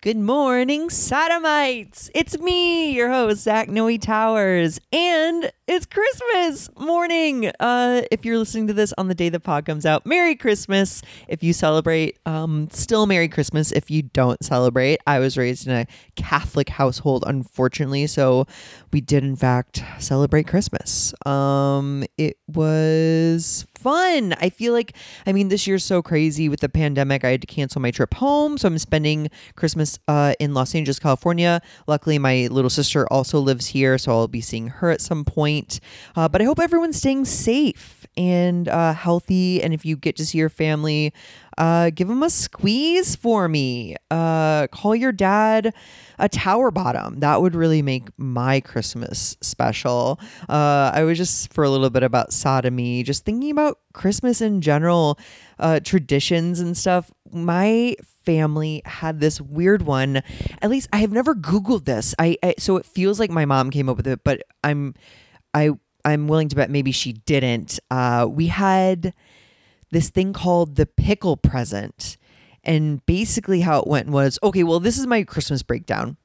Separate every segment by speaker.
Speaker 1: Good morning, sodomites. It's me, your host, Zach Noe Towers, and it's Christmas morning. Uh, if you're listening to this on the day the pod comes out, Merry Christmas. If you celebrate, um, still Merry Christmas. If you don't celebrate, I was raised in a Catholic household, unfortunately, so we did in fact celebrate Christmas. Um, it was fun. I feel like, I mean, this year's so crazy with the pandemic. I had to cancel my trip home, so I'm spending Christmas uh, in Los Angeles, California. Luckily, my little sister also lives here, so I'll be seeing her at some point. Uh, but I hope everyone's staying safe and uh, healthy. And if you get to see your family, uh, give them a squeeze for me. Uh, call your dad a tower bottom. That would really make my Christmas special. Uh, I was just for a little bit about sodomy, just thinking about Christmas in general, uh, traditions and stuff. My family had this weird one. At least I have never Googled this. I, I so it feels like my mom came up with it, but I'm I I'm willing to bet maybe she didn't. Uh, we had this thing called the pickle present. And basically, how it went was okay, well, this is my Christmas breakdown.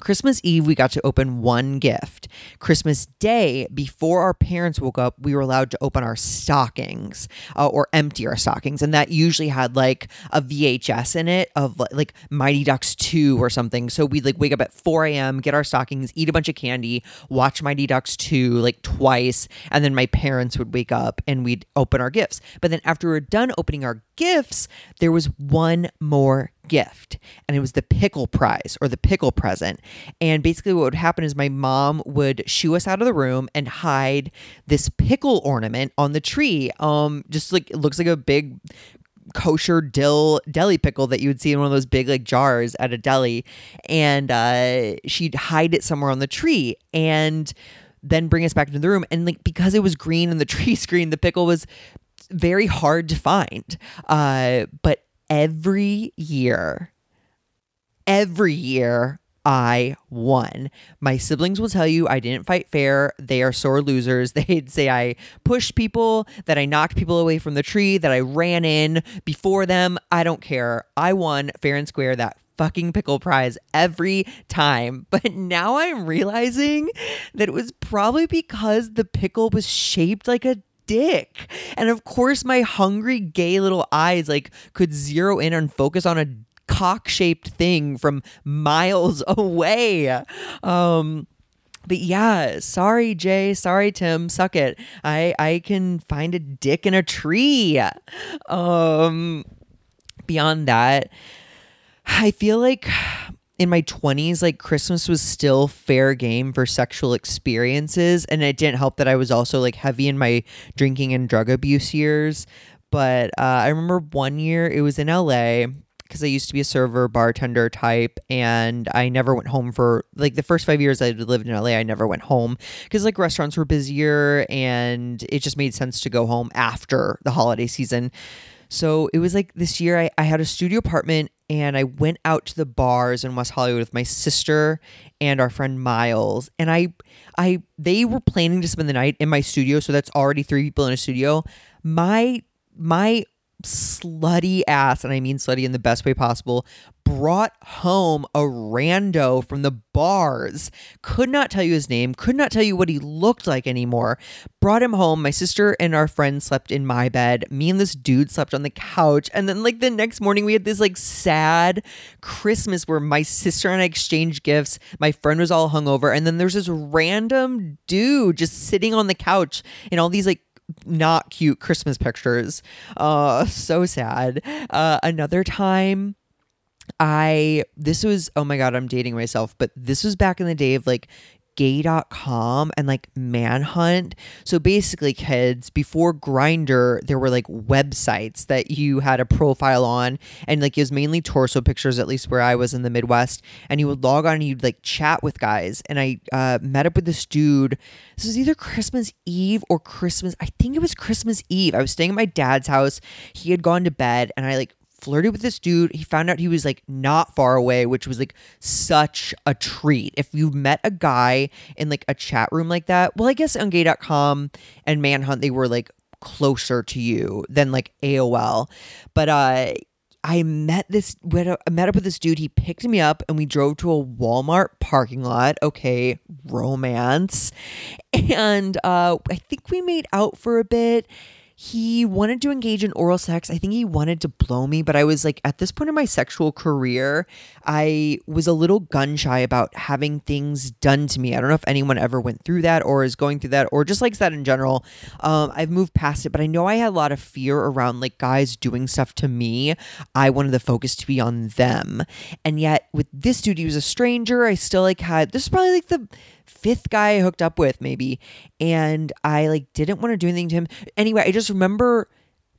Speaker 1: Christmas Eve, we got to open one gift. Christmas Day, before our parents woke up, we were allowed to open our stockings uh, or empty our stockings. And that usually had like a VHS in it of like Mighty Ducks 2 or something. So we'd like wake up at 4 a.m., get our stockings, eat a bunch of candy, watch Mighty Ducks 2 like twice. And then my parents would wake up and we'd open our gifts. But then after we we're done opening our gifts, there was one more gift and it was the pickle prize or the pickle present. And basically, what would happen is my mom would shoo us out of the room and hide this pickle ornament on the tree. Um, just like it looks like a big kosher dill deli pickle that you would see in one of those big like jars at a deli and uh, she'd hide it somewhere on the tree and then bring us back into the room and like because it was green and the tree screen the pickle was very hard to find uh, but every year, every year, I won. My siblings will tell you I didn't fight fair. They are sore losers. They'd say I pushed people, that I knocked people away from the tree, that I ran in before them. I don't care. I won fair and square that fucking pickle prize every time. But now I'm realizing that it was probably because the pickle was shaped like a dick. And of course, my hungry, gay little eyes like could zero in and focus on a cock shaped thing from miles away. Um, but yeah, sorry Jay, sorry Tim, suck it. I I can find a dick in a tree. Um beyond that, I feel like in my 20s, like Christmas was still fair game for sexual experiences. And it didn't help that I was also like heavy in my drinking and drug abuse years. But uh, I remember one year it was in LA because I used to be a server, bartender type, and I never went home for like the first five years I lived in LA. I never went home because like restaurants were busier and it just made sense to go home after the holiday season. So it was like this year I, I had a studio apartment and I went out to the bars in West Hollywood with my sister and our friend Miles. And I I they were planning to spend the night in my studio, so that's already three people in a studio. My my slutty ass, and I mean slutty in the best way possible, brought home a rando from the bars. Could not tell you his name, could not tell you what he looked like anymore. Brought him home. My sister and our friend slept in my bed. Me and this dude slept on the couch. And then, like, the next morning, we had this, like, sad Christmas where my sister and I exchanged gifts. My friend was all hungover. And then there's this random dude just sitting on the couch in all these, like, not cute Christmas pictures. Uh, so sad. Uh, another time, I this was oh my god, I'm dating myself, but this was back in the day of like gay.com and like manhunt. So basically kids before Grindr there were like websites that you had a profile on and like it was mainly torso pictures at least where i was in the midwest and you would log on and you'd like chat with guys. And i uh, met up with this dude. This was either christmas eve or christmas i think it was christmas eve. I was staying at my dad's house. He had gone to bed and i like flirted with this dude. He found out he was like not far away, which was like such a treat. If you met a guy in like a chat room like that, well, I guess on gay.com and Manhunt, they were like closer to you than like AOL. But uh I met this, I met up with this dude. He picked me up and we drove to a Walmart parking lot. Okay, romance. And uh, I think we made out for a bit he wanted to engage in oral sex. I think he wanted to blow me, but I was like, at this point in my sexual career, I was a little gun shy about having things done to me. I don't know if anyone ever went through that or is going through that or just likes that in general. Um, I've moved past it, but I know I had a lot of fear around like guys doing stuff to me. I wanted the focus to be on them. And yet with this dude, he was a stranger. I still like had, this is probably like the, fifth guy I hooked up with, maybe. And I like didn't want to do anything to him. Anyway, I just remember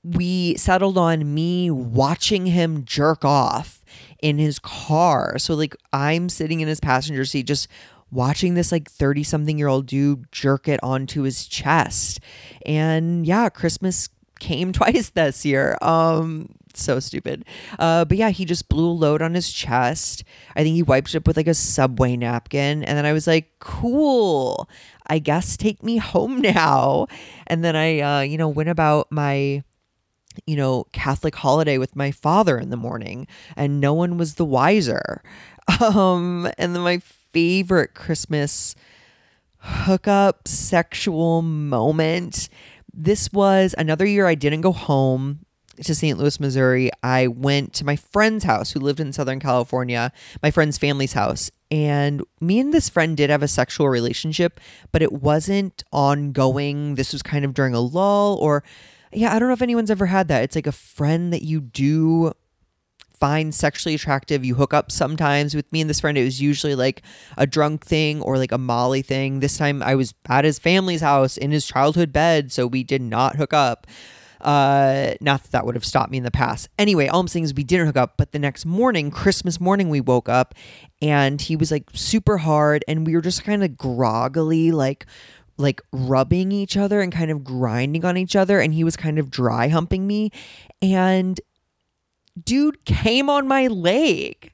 Speaker 1: we settled on me watching him jerk off in his car. So like I'm sitting in his passenger seat just watching this like 30 something year old dude jerk it onto his chest. And yeah, Christmas came twice this year. Um so stupid. Uh, but yeah, he just blew a load on his chest. I think he wiped it up with like a subway napkin. And then I was like, cool. I guess take me home now. And then I, uh, you know, went about my, you know, Catholic holiday with my father in the morning, and no one was the wiser. Um, and then my favorite Christmas hookup sexual moment. This was another year I didn't go home to St. Louis, Missouri, I went to my friend's house who lived in Southern California, my friend's family's house. And me and this friend did have a sexual relationship, but it wasn't ongoing. This was kind of during a lull, or yeah, I don't know if anyone's ever had that. It's like a friend that you do find sexually attractive. You hook up sometimes with me and this friend. It was usually like a drunk thing or like a Molly thing. This time I was at his family's house in his childhood bed, so we did not hook up. Uh, not that that would have stopped me in the past. Anyway, all I'm saying is we didn't hook up, but the next morning, Christmas morning, we woke up and he was like super hard and we were just kind of groggily, like, like rubbing each other and kind of grinding on each other. And he was kind of dry humping me. And dude came on my leg.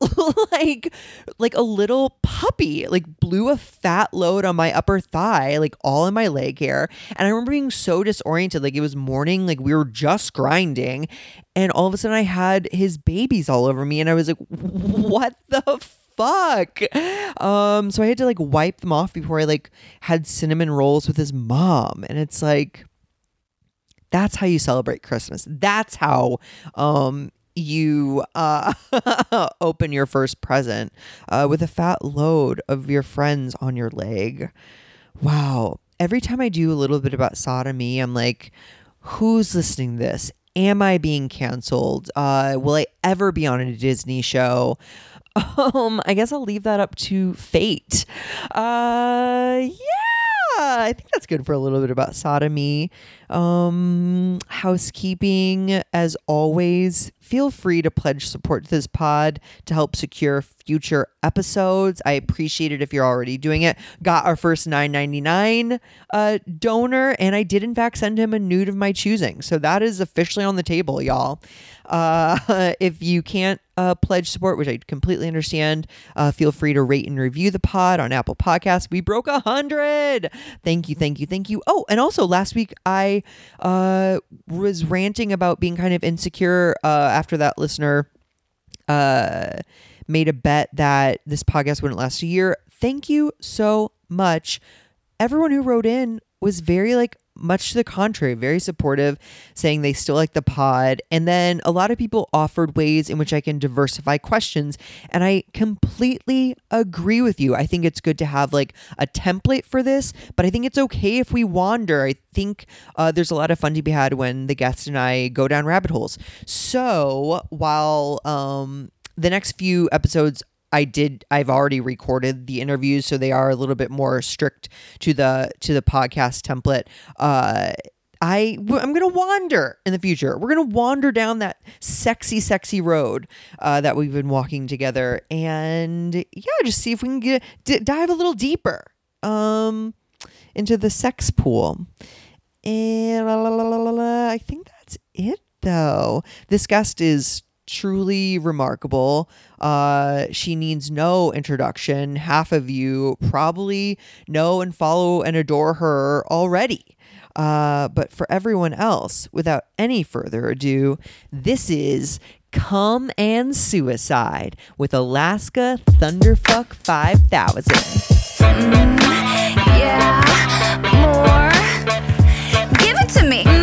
Speaker 1: like like a little puppy like blew a fat load on my upper thigh like all in my leg hair. And i remember being so disoriented like it was morning like we were just grinding and all of a sudden i had his babies all over me and i was like what the fuck? Um so i had to like wipe them off before i like had cinnamon rolls with his mom. And it's like that's how you celebrate Christmas. That's how um, you uh, open your first present uh, with a fat load of your friends on your leg. Wow. Every time I do a little bit about sodomy, I'm like, who's listening to this? Am I being canceled? Uh, will I ever be on a Disney show? Um, I guess I'll leave that up to fate. Uh, yeah, I think that's good for a little bit about sodomy. Um, housekeeping, as always, feel free to pledge support to this pod to help secure future episodes. I appreciate it if you're already doing it. Got our first 9.99 uh, donor, and I did in fact send him a nude of my choosing. So that is officially on the table, y'all. Uh, if you can't uh, pledge support, which I completely understand, uh, feel free to rate and review the pod on Apple Podcasts. We broke a hundred. Thank you, thank you, thank you. Oh, and also last week I uh, was ranting about being kind of insecure uh, after that listener uh, made a bet that this podcast wouldn't last a year. Thank you so much. Everyone who wrote in was very like much to the contrary, very supportive, saying they still like the pod. And then a lot of people offered ways in which I can diversify questions. And I completely agree with you. I think it's good to have like a template for this, but I think it's okay if we wander. I think uh, there's a lot of fun to be had when the guest and I go down rabbit holes. So while um, the next few episodes I did I've already recorded the interviews so they are a little bit more strict to the to the podcast template. Uh I I'm gonna wander in the future. We're gonna wander down that sexy, sexy road uh, that we've been walking together, and yeah, just see if we can get d- dive a little deeper um, into the sex pool. And la, la, la, I think that's it, though. This guest is truly remarkable. Uh, she needs no introduction. Half of you probably know and follow and adore her already. Uh, but for everyone else, without any further ado, this is Come and Suicide with Alaska Thunderfuck 5000.
Speaker 2: Yeah, more. Give it to me.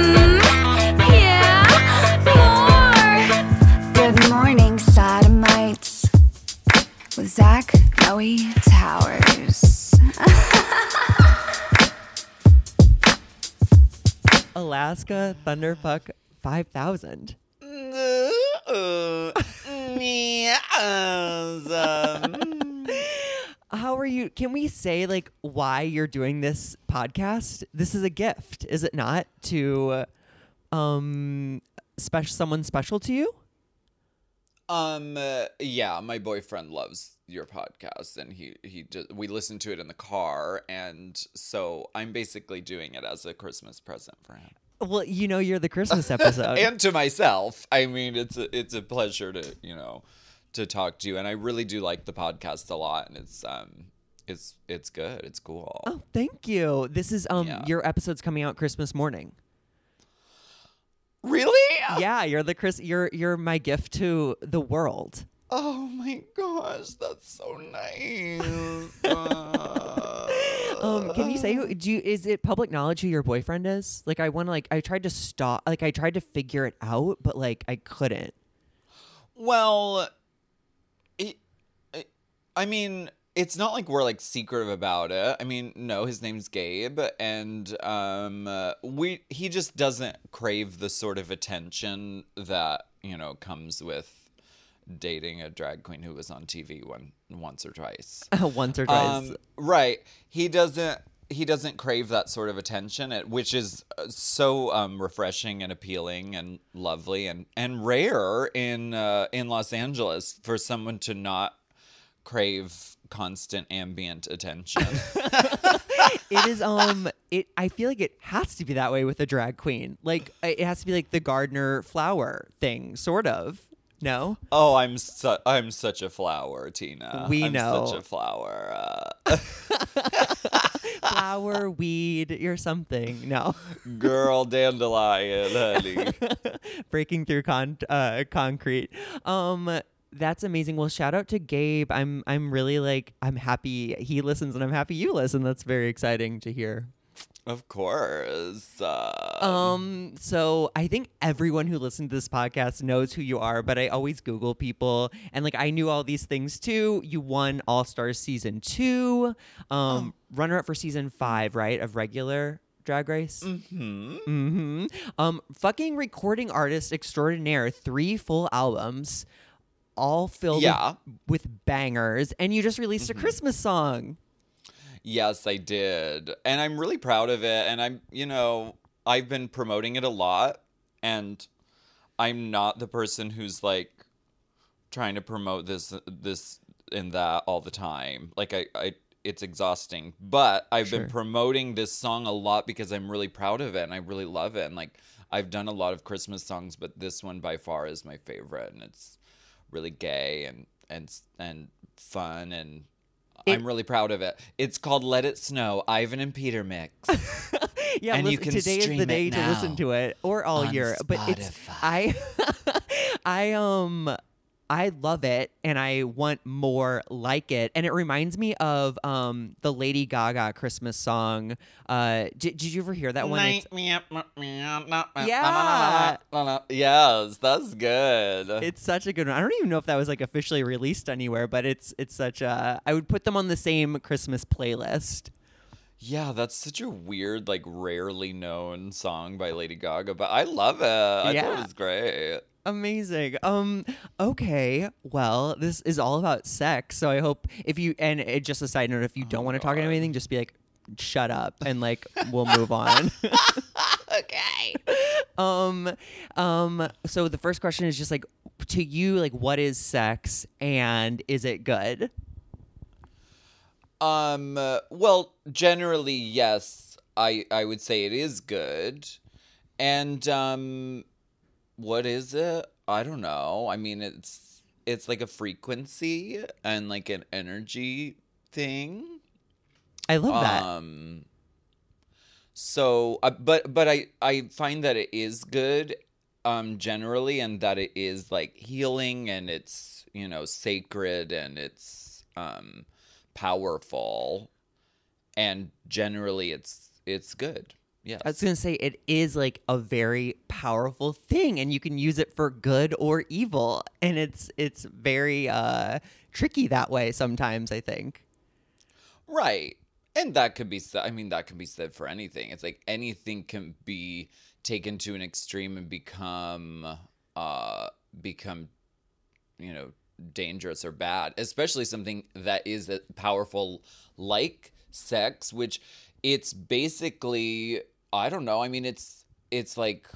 Speaker 2: Zach Noe Towers.
Speaker 1: Alaska Thunderfuck 5000. How are you? Can we say like why you're doing this podcast? This is a gift, is it not? To um special someone special to you?
Speaker 3: Um. uh, yeah, my boyfriend loves your podcast, and he he just we listen to it in the car, and so I'm basically doing it as a Christmas present for him
Speaker 1: Well, you know you're the Christmas episode.
Speaker 3: and to myself. I mean, it's a it's a pleasure to you know to talk to you, and I really do like the podcast a lot, and it's um it's it's good, it's cool.
Speaker 1: oh, thank you. This is um
Speaker 3: Yeah.
Speaker 1: your episode's coming out Christmas morning.
Speaker 3: Really?
Speaker 1: Yeah, you're the Chris you're you're my gift to the world.
Speaker 3: Oh my gosh, that's so nice.
Speaker 1: Um, can you say who do you is it public knowledge who your boyfriend is? Like I want to like I tried to stop like I tried to figure it out, but like I couldn't.
Speaker 3: Well, it, it- I mean, it's not like we're like secretive about it. I mean, no, his name's Gabe, and um, uh, we he just doesn't crave the sort of attention that you know comes with dating a drag queen who was on TV one once or twice.
Speaker 1: Once or twice.
Speaker 3: Um, right. He doesn't. He doesn't crave that sort of attention, which is uh, so um, refreshing and appealing and lovely and, and rare in uh, in Los Angeles for someone to not crave constant ambient attention.
Speaker 1: it is um it I feel like it has to be that way with a drag queen. Like it has to be like the gardener flower thing, sort of. No?
Speaker 3: oh, I'm su- I'm such a flower, Tina.
Speaker 1: We
Speaker 3: I'm
Speaker 1: know.
Speaker 3: such a flower. Uh,
Speaker 1: Flower, weed, you're something. No.
Speaker 3: girl dandelion, honey.
Speaker 1: breaking through con- uh, concrete. Um, that's amazing. Well, shout out to Gabe. I'm I'm really like I'm happy he listens and I'm happy you listen. That's very exciting to hear.
Speaker 3: Of course. Uh,
Speaker 1: Um, so I think everyone who listened to this podcast knows who you are, but I always Google people and like I knew all these things too. You won All Stars season two, um, runner up for season five, right? Of regular drag race.
Speaker 3: hmm
Speaker 1: Mm-hmm. Um, fucking recording artist extraordinaire, three full albums, all filled with-
Speaker 3: Yeah.
Speaker 1: with, bangers, and you just released a mm-hmm. Christmas song.
Speaker 3: Yes, I did. And I'm really proud of it. And I'm, you know, I've been promoting it a lot. And I'm not the person who's like trying to promote this, this, and that all the time. Like, I, I, it's exhausting. But I've
Speaker 1: Sure.
Speaker 3: been promoting this song a lot because I'm really proud of it and I really love it. And like, I've done a lot of Christmas songs, but this one by far is my favorite. And it's really gay and, and, and fun and
Speaker 1: It-
Speaker 3: I'm really proud of it. It's called Let It Snow, Ivan and Peter mix.
Speaker 1: Yeah,
Speaker 3: And you
Speaker 1: listen,
Speaker 3: can
Speaker 1: today is the day to listen to it, or all year. But it's I, I um. I love it and I want more like it. And it reminds me of um the Lady Gaga Christmas song. Uh did, did you ever hear that one? It's, Yeah.
Speaker 3: Yes, that's good.
Speaker 1: It's such a good one. I don't even know if that was like officially released anywhere, but it's it's such a. I would put them on the same Christmas playlist.
Speaker 3: Yeah, that's such a weird, like rarely known song by Lady Gaga, but I love it. I thought
Speaker 1: Yeah.
Speaker 3: it was great.
Speaker 1: Amazing. Um. Okay. Well, this is all about sex. So I hope if you and it, just a side note, if you don't want to talk about anything, just be like, shut up, and like we'll move on.
Speaker 3: Okay.
Speaker 1: um. Um. So the first question is just like to you, like what is sex and is it good?
Speaker 3: Um. uh, well, generally, yes. I I would say it is good, and um, what is it? I don't know. I mean, it's it's like a frequency and like an energy thing.
Speaker 1: I love that.
Speaker 3: Um. So, uh, but but I I find that it is good, um generally and that it is like healing and it's you know sacred and it's um powerful and generally it's it's good Yeah.
Speaker 1: I was gonna say it is like a very powerful thing, and you can use it for good or evil, and it's it's very uh, tricky that way sometimes. I think.
Speaker 3: Right. And that could be said, I mean, that can be said for anything. It's like anything can be taken to an extreme and become, uh, become, you know, dangerous or bad, especially something that is powerful like sex, which it's basically, I don't know. I mean, it's, it's like,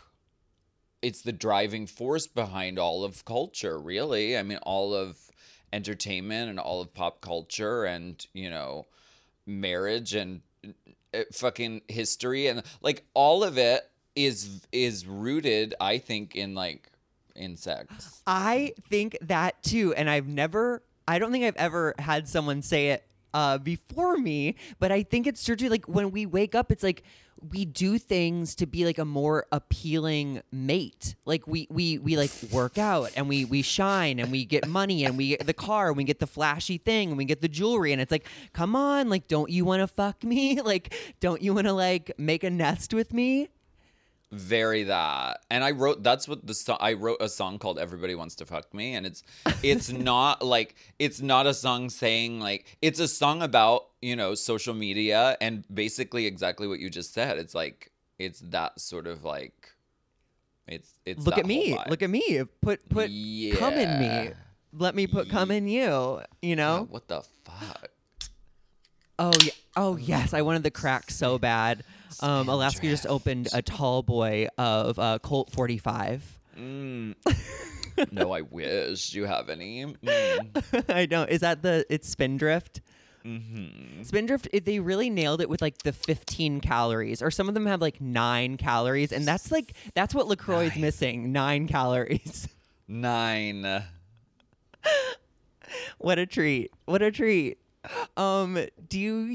Speaker 3: it's the driving force behind all of culture, really. I mean, all of entertainment and all of pop culture and, you know, marriage and uh, fucking history and like all of it is is rooted i think in like in sex
Speaker 1: I think that too, and I've never. I don't think I've ever had someone say it uh, before me, but I think it's too. Like when we wake up, it's like we do things to be like a more appealing mate. Like we we we like work out and we we shine and we get money and we get the car and we get the flashy thing and we get the jewelry and it's like, come on, like don't you want to fuck me? Like don't you want to like make a nest with me?
Speaker 3: Very that and i wrote that's what the song i wrote a song called everybody wants to fuck me and it's it's not like it's not a song saying like it's a song about you know social media and basically exactly what you just said it's like it's that sort of like it's it's
Speaker 1: Look at me. Look at me. Put put come in me. Let me put come in you. You
Speaker 3: Yeah,
Speaker 1: know?
Speaker 3: what the fuck
Speaker 1: Oh yeah. Oh yes. I wanted the crack so bad. Um, Alaska just opened a tall boy of uh, Colt 45.
Speaker 3: Mm. no, I wish. Do you have any? Mm.
Speaker 1: I know. Is that the? It's Spindrift.
Speaker 3: Mm-hmm.
Speaker 1: Spindrift. It, they really nailed it with like the 15 calories, or some of them have like nine calories, and that's like that's what Lacroix is missing. Nine calories.
Speaker 3: Nine.
Speaker 1: what a treat. What a treat. Um, do you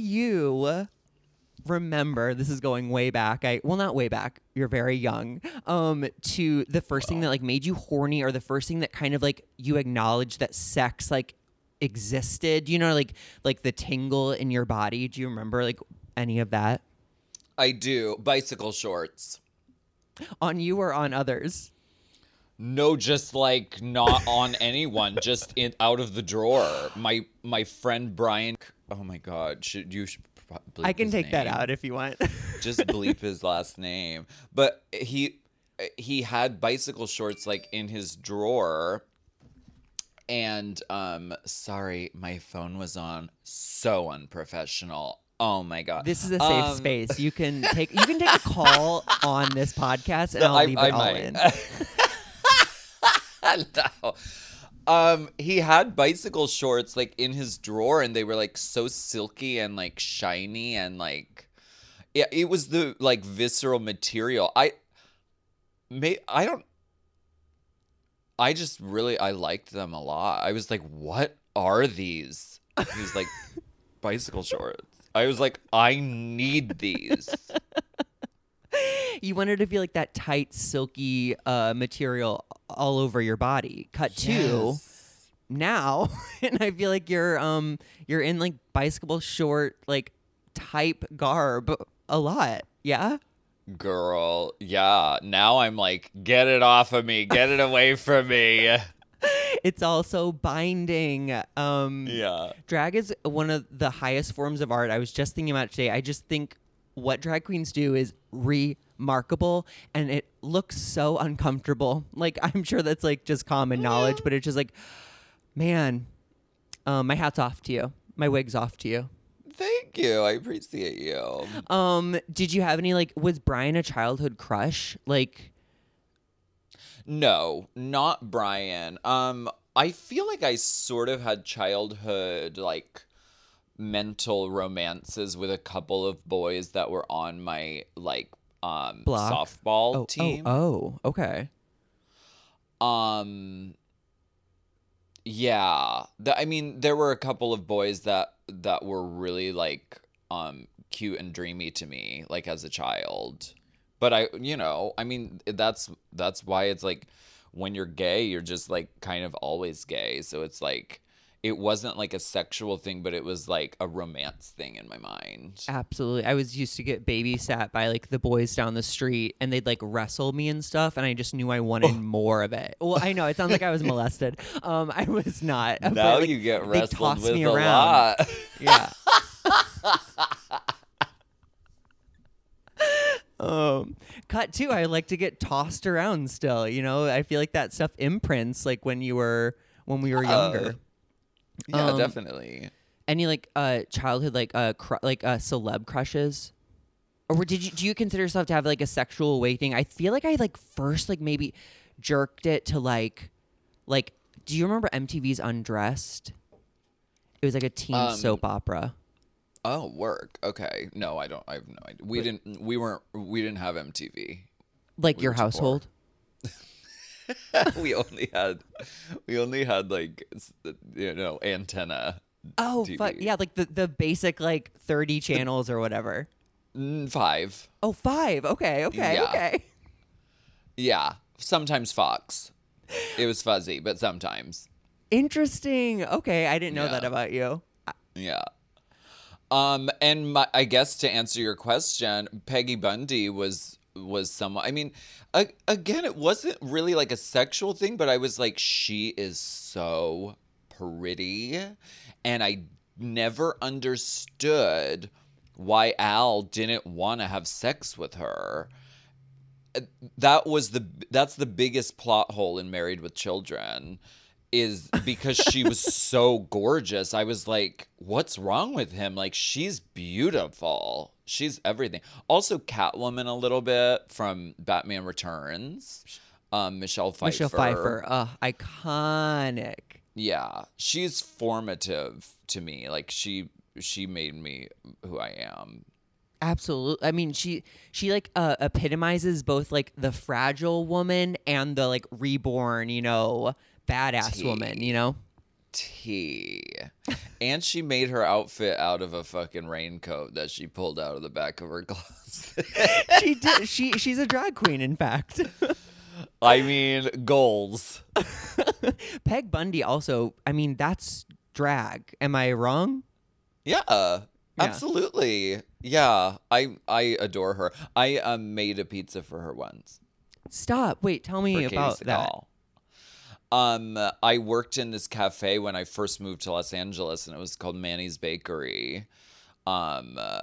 Speaker 1: remember this is going way back. I well not way back. You're very young. Um to the first thing that like made you horny or the first thing that kind of like you acknowledged that sex like existed. You know like like the tingle in your body. Do you remember like any of that?
Speaker 3: I do. Bicycle shorts.
Speaker 1: On you or on others?
Speaker 3: No, just like not on anyone, just in out of the drawer. My my friend Brian. Oh my God! Should you should pro- bleep
Speaker 1: I can take that out if you want.
Speaker 3: Just bleep his last name. But he he had bicycle shorts like in his drawer. And um, sorry, my phone was on. So unprofessional. Oh my god!
Speaker 1: this is a safe
Speaker 3: Um,
Speaker 1: space. You can take you can take a call on this podcast and I'll
Speaker 3: I-
Speaker 1: leave
Speaker 3: I
Speaker 1: it all
Speaker 3: might.
Speaker 1: in.
Speaker 3: no. Um, he had bicycle shorts like in his drawer, and they were like so silky and like shiny and like, yeah, it was the like visceral material. I may I don't. I just really I liked them a lot. I was like, what are these? He's like, bicycle shorts. I was like, I need these.
Speaker 1: you wanted to feel like that tight, silky uh, material all over your body. Cut
Speaker 3: Yes.
Speaker 1: now, and I feel like you're um you're in like bicycle short like type garb a lot. Yeah.
Speaker 3: Girl, yeah. Now I'm like, get it off of me, get it away from me.
Speaker 1: It's also binding. Um,
Speaker 3: Yeah.
Speaker 1: drag is one of the highest forms of art. I was just thinking about today. I just think what drag queens do is remarkable and it looks so uncomfortable. Like I'm sure that's like just common knowledge, but it's just like, man, um, my hat's off to you. My wig's off to you.
Speaker 3: Thank you. I appreciate you.
Speaker 1: Um, did you have any like was Brian a childhood crush? Like
Speaker 3: No, not Brian. Um, I feel like I sort of had childhood like mental romances with a couple of boys that were on my like um
Speaker 1: Block?
Speaker 3: softball
Speaker 1: oh,
Speaker 3: team.
Speaker 1: oh, oh, okay.
Speaker 3: Um yeah. The, I mean there were a couple of boys that that were really like um cute and dreamy to me like as a child. but I, you know, I mean, that's that's why it's like when you're gay, you're just like kind of always gay. So it's like it wasn't like a sexual thing, but it was like a romance thing in my mind.
Speaker 1: Absolutely. I was used to get babysat by like the boys down the street and they'd like wrestle me and stuff and I just knew I wanted
Speaker 3: Oh.
Speaker 1: more of it. Well, I know it sounds like I was molested. Um I was not. but,
Speaker 3: Now
Speaker 1: like,
Speaker 3: you get wrestled
Speaker 1: tossed
Speaker 3: with
Speaker 1: me
Speaker 3: a
Speaker 1: around.
Speaker 3: lot.
Speaker 1: Yeah. um cut two I like to get tossed around still, you know. I feel like that stuff imprints like when you were when we were younger.
Speaker 3: Yeah,
Speaker 1: Um,
Speaker 3: definitely.
Speaker 1: Any like uh childhood like uh cr- like uh celeb crushes? Or did you do you consider yourself to have like a sexual awakening? I feel like I like first like maybe jerked it to like like do you remember MTV's Undressed? It was like a teen
Speaker 3: Um,
Speaker 1: soap opera.
Speaker 3: Oh, work. Okay. No, I don't. I have no idea. We didn't. We weren't. We didn't have MTV.
Speaker 1: Like
Speaker 3: we
Speaker 1: your household?
Speaker 3: we only had. We only had like you know antenna.
Speaker 1: Oh fuck
Speaker 3: TV.
Speaker 1: yeah, like the, the basic like thirty channels or whatever.
Speaker 3: Mm, Five.
Speaker 1: Oh five. Okay, okay,
Speaker 3: Yeah.
Speaker 1: okay.
Speaker 3: Yeah. Sometimes Fox. It was fuzzy, but sometimes.
Speaker 1: Interesting. Okay, I didn't know that about you.
Speaker 3: Yeah. Um, and my, I guess to answer your question, Peggy Bundy was was someone. I mean, again, it wasn't really like a sexual thing, but I was like, she is so pretty, and I never understood why Al didn't want to have sex with her. Uh, That was the that's the biggest plot hole in Married with Children is because she was so gorgeous. I was like, what's wrong with him? Like, she's beautiful. She's everything. Also, Catwoman a little bit from Batman Returns. Um, Michelle Pfeiffer.
Speaker 1: Michelle Pfeiffer. Uh, iconic.
Speaker 3: Yeah, she's formative to me. Like she she made me who I am.
Speaker 1: Absolutely. I mean, she she like uh, epitomizes both like the fragile woman and the like reborn, you know, badass
Speaker 3: Tea.
Speaker 1: woman. You know.
Speaker 3: T. and she made her outfit out of a fucking raincoat that she pulled out of the back of her closet.
Speaker 1: she did. She she's a drag queen, in fact.
Speaker 3: I mean, goals.
Speaker 1: Peg Bundy also. I mean, that's drag. Am I wrong?
Speaker 3: Yeah, absolutely. Yeah, I I adore her. I um, made a pizza for her once.
Speaker 1: Stop. Wait. Tell me about that.
Speaker 3: Um, I worked in this cafe when I first moved to Los Angeles, and it was called Manny's Bakery. Um, uh,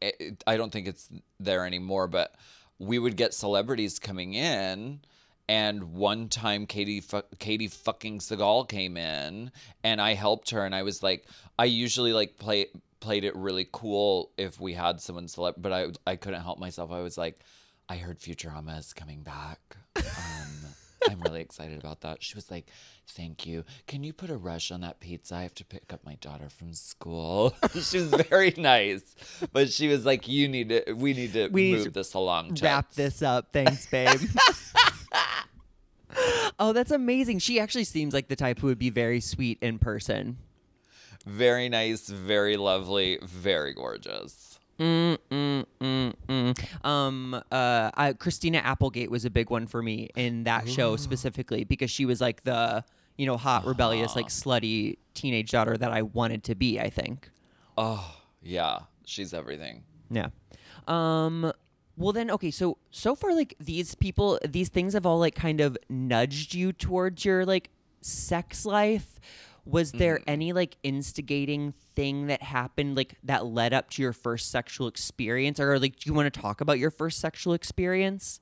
Speaker 3: it, I don't think it's there anymore, but we would get celebrities coming in. And one time, Katey fu- Katey fucking Sagal came in, and I helped her. And I was like, I usually like play played it really cool if we had someone celeb, but I I couldn't help myself. I was like, I heard Futurama is coming back. Um, I'm really excited about that. She was like, Thank you. Can you put a rush on that pizza? I have to pick up my daughter from school. she was very nice, but she was like, You need to, we need to
Speaker 1: We
Speaker 3: move this along.
Speaker 1: Wrap this up. Thanks, babe. oh, that's amazing. She actually seems like the type who would be very sweet in person.
Speaker 3: Very nice, very lovely, very gorgeous.
Speaker 1: Mm, mm, mm, mm. Um, uh, I, Christina Applegate was a big one for me in that show specifically because she was like the, you know, hot, rebellious, like slutty teenage daughter that I wanted to be, I think.
Speaker 3: Oh, yeah. She's everything.
Speaker 1: Yeah. Um well then okay, so so far like these people these things have all like kind of nudged you towards your like sex life. Was there any like instigating thing that happened like that led up to your first sexual experience or like do you want to talk about your first sexual experience?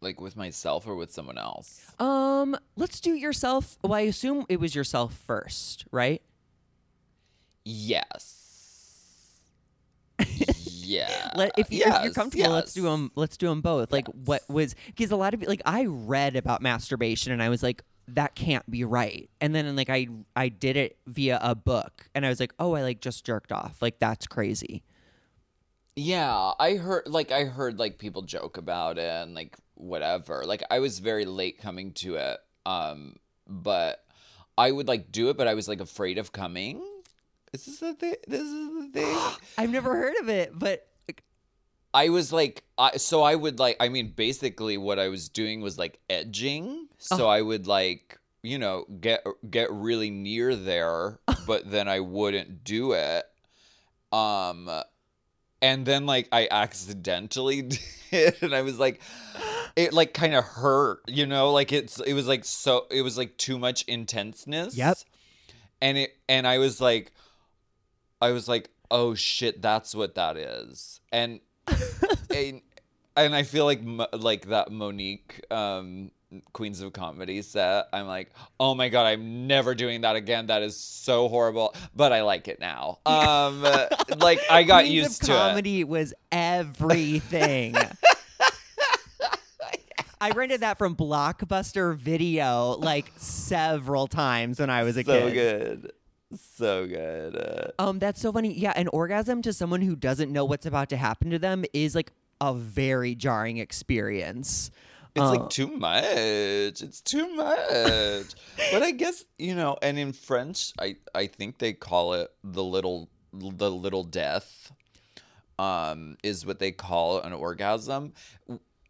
Speaker 3: Like with myself or with someone else?
Speaker 1: Um, let's do yourself. Well, I assume it was yourself first, right?
Speaker 3: Yes. yeah.
Speaker 1: Let, if, you, if you're
Speaker 3: Yes,
Speaker 1: comfortable, let's do them. Let's do them both. Like, what was because a lot of like I read about masturbation and I was like, that can't be right. And then like I I did it via a book and I was like, oh, I like just jerked off. Like that's crazy.
Speaker 3: Yeah, I heard like I heard like people joke about it and like whatever. Like I was very late coming to it. Um but I would like do it but I was like afraid of coming. Is this the thing? This is the thing.
Speaker 1: I've never heard of it, but
Speaker 3: I was like, I, so I would like, I mean, basically what I was doing was like edging. So I would like, you know, get get really near there, but then I wouldn't do it. Um, and then like I accidentally did, and I was like, it like kind of hurt, you know, like it's it was like so it was like too much intenseness.
Speaker 1: Yep.
Speaker 3: And it and I was like, I was like, oh shit, that's what that is, and and, and I feel like like that Mo'Nique um Queens of Comedy set. I'm like, oh my god, I'm never doing that again. That is so horrible, but I like it now. Um, like I got
Speaker 1: Queens
Speaker 3: used to it.
Speaker 1: comedy was everything. I rented that from Blockbuster Video like several times when I was a
Speaker 3: So
Speaker 1: kid.
Speaker 3: So good, so good. Uh,
Speaker 1: Um, that's so funny. Yeah, an orgasm to someone who doesn't know what's about to happen to them is like a very jarring experience.
Speaker 3: It's
Speaker 1: Uh,
Speaker 3: like too much. It's too much. but I guess you know, and in French, I I think they call it the little the little death. Um, is what they call an orgasm,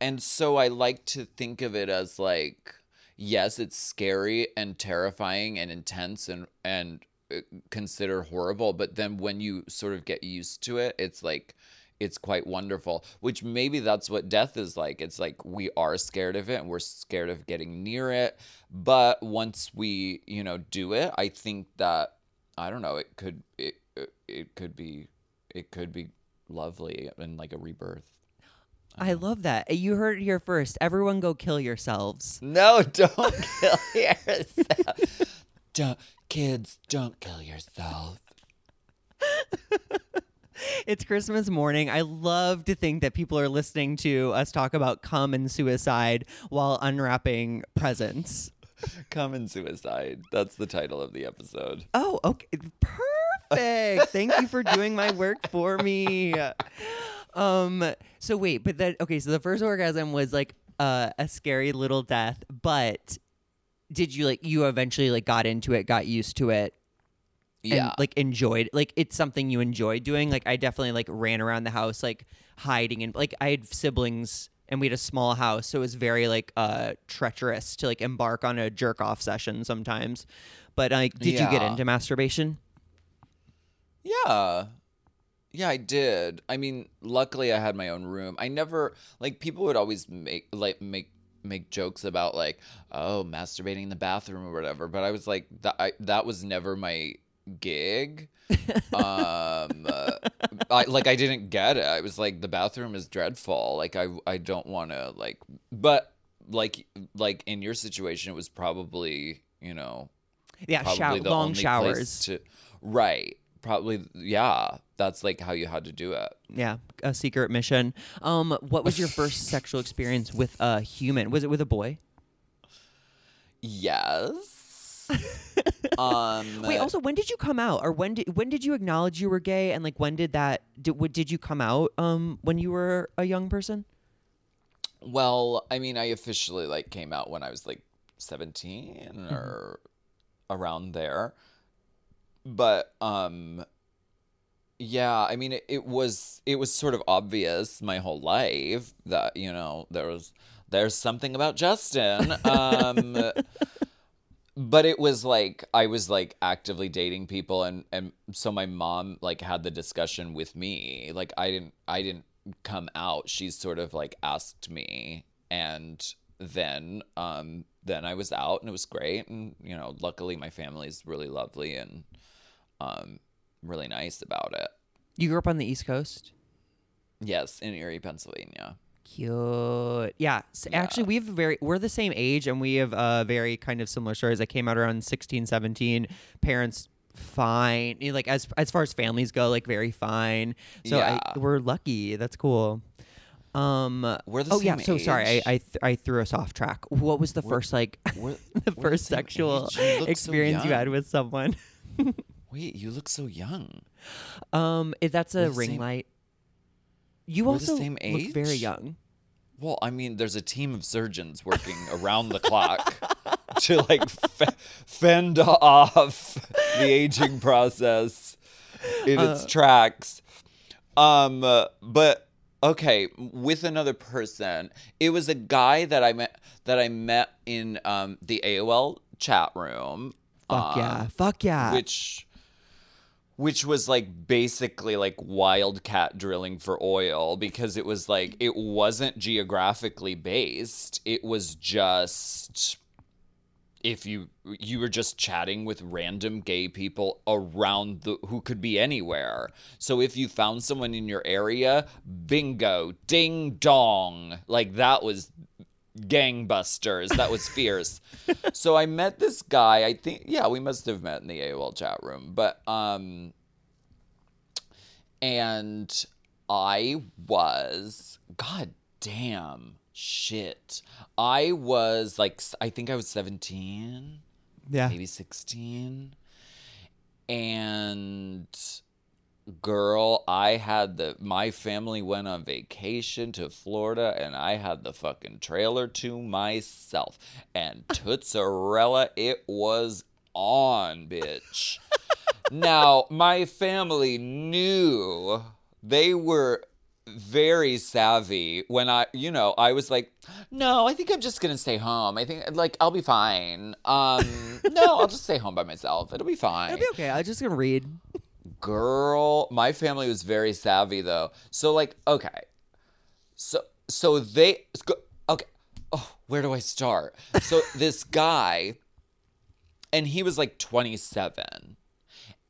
Speaker 3: and so I like to think of it as like, yes, it's scary and terrifying and intense and and Uh, consider horrible, but then when you sort of get used to it, it's like it's quite wonderful which maybe that's what death is like it's like we are scared of it and we're scared of getting near it but once we you know do it i think that i don't know it could it it- it could be it could be lovely and like a rebirth
Speaker 1: I love that. Uh, you heard it here first. Everyone go kill yourselves.
Speaker 3: no don't kill yourself don't kids don't kill yourself
Speaker 1: It's Christmas morning. I love to think that people are listening to us talk about cum and suicide while unwrapping presents.
Speaker 3: Come and suicide that's the title of the episode
Speaker 1: Oh, okay. Perfect. Thank you for doing my work for me. Um, so wait, but then okay, so the first orgasm was like uh, a scary little death, but did you like you eventually like got into it, got used to it, and
Speaker 3: yeah
Speaker 1: like enjoyed like it's something you enjoy doing? Like I definitely like ran around the house like hiding and like I had siblings and we had a small house, so it was very like uh treacherous to like embark on a jerk off session sometimes. But like did you get into masturbation?
Speaker 3: Yeah. Yeah, I did. I mean, luckily I had my own room. I never like people would always make like make make jokes about like, oh, masturbating in the bathroom or whatever, but I was like that I, that was never my gig. um uh, I like I didn't get it. I was like the bathroom is dreadful. Like I I don't want to like but like like in your situation it was probably, you know,
Speaker 1: Yeah,
Speaker 3: probably the
Speaker 1: long
Speaker 3: only place
Speaker 1: showers.
Speaker 3: to right probably yeah that's like how you had to do it
Speaker 1: Yeah, a secret mission. Um, what was your first sexual experience with a human? Was it with a boy?
Speaker 3: yes um
Speaker 1: Wait, also, when did you come out, or when did when did you acknowledge you were gay, and like when did that did what, did you come out? Um, when you were a young person?
Speaker 3: well i mean i officially like came out when i was like 17
Speaker 1: Mm-hmm.
Speaker 3: or around there but um yeah i mean it, it was it was sort of obvious my whole life that you know there was there's something about justin um but it was like i was like actively dating people and and so my mom like had the discussion with me. Like i didn't i didn't come out. She sort of like asked me and then um then i was out and it was great and you know luckily my family's really lovely and um really nice about it
Speaker 1: You grew up on the East Coast.
Speaker 3: yes in erie pennsylvania
Speaker 1: Cute. Yeah. s Actually, we have very, we're the same age and we have uh, very kind of similar stories. I came out around 16, 17. Parents, fine. You know, Like, as as far as families go, like, very fine. So
Speaker 3: Yeah.
Speaker 1: I, we're lucky. That's cool. Um,
Speaker 3: We're the
Speaker 1: oh, yeah.
Speaker 3: same
Speaker 1: So sorry. I. I, th- I threw us off track. What was the first, like,
Speaker 3: We're-
Speaker 1: the
Speaker 3: we're the
Speaker 1: first
Speaker 3: same
Speaker 1: sexual.
Speaker 3: You look so
Speaker 1: experience you had with someone?
Speaker 3: wait you look so young
Speaker 1: Um, if that's a
Speaker 3: We're the
Speaker 1: ring
Speaker 3: same-
Speaker 1: light. You
Speaker 3: we're the
Speaker 1: also
Speaker 3: same
Speaker 1: look very young.
Speaker 3: Well, I mean, there's a team of surgeons working around the clock to like f- fend off the aging process in its
Speaker 1: Uh.
Speaker 3: tracks. Um, uh, but okay with another person it was a guy that i met that i met in um the aol chat room
Speaker 1: Fuck
Speaker 3: um,
Speaker 1: yeah. Fuck yeah.
Speaker 3: which which was like basically like wildcat drilling for oil because it was like it wasn't geographically based. It was just if you you were just chatting with random gay people around the who could be anywhere. So if you found someone in your area bingo ding dong. Like that was gangbusters. That was fierce. So i met this guy. I think yeah we must have met in the aol chat room but um and i was god damn shit. I was like i think i was 17
Speaker 1: yeah.
Speaker 3: maybe 16 and girl i had the my family went on vacation to florida and i had the fucking trailer to myself and tootsarella it was on bitch now my family knew they were very savvy when I, you know, I was like, no, I think I'm just gonna stay home. I think like I'll be fine. Um, no, I'll just stay home by myself. It'll be fine.
Speaker 1: It'll be okay. I was just gonna read.
Speaker 3: Girl, my family was very savvy though. So like, okay, so so they okay. Oh, where do I start? So this guy, and he was like 27,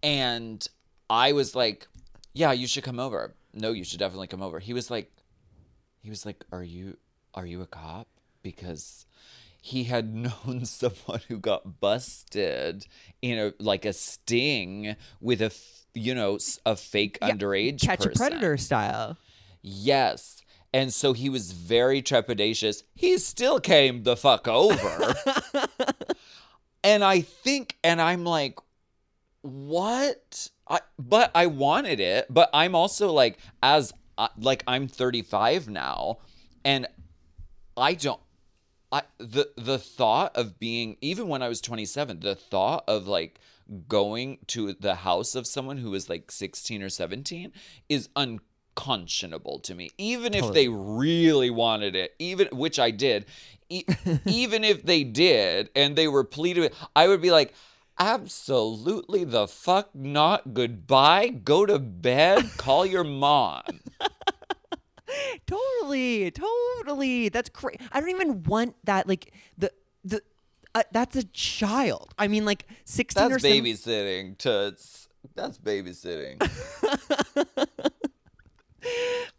Speaker 3: and I was like, yeah, you should come over. No, you should definitely come over. He was like, he was like, are you are you a cop? Because he had known someone who got busted in a like a sting with a f- you know a fake underage
Speaker 1: Catch a predator style.
Speaker 3: Yes. And so he was very trepidatious. He still came the fuck over. and I think, and I'm like, what? I, but I wanted it. But I'm also like, as uh, like I'm 35 now, and I don't. I the the thought of being even when I was 27, the thought of like going to the house of someone who is like 16 or 17 is unconscionable to me. Even if they really wanted it, even which I did, e- even if they did and they were pleading, I would be like. Absolutely the fuck not. Goodbye. Go to bed. Call your mom.
Speaker 1: Totally, totally. That's crazy. I don't even want that. Like the the. Uh, that's a child. I mean, like sixteen
Speaker 3: That's babysitting, Toots. That's babysitting.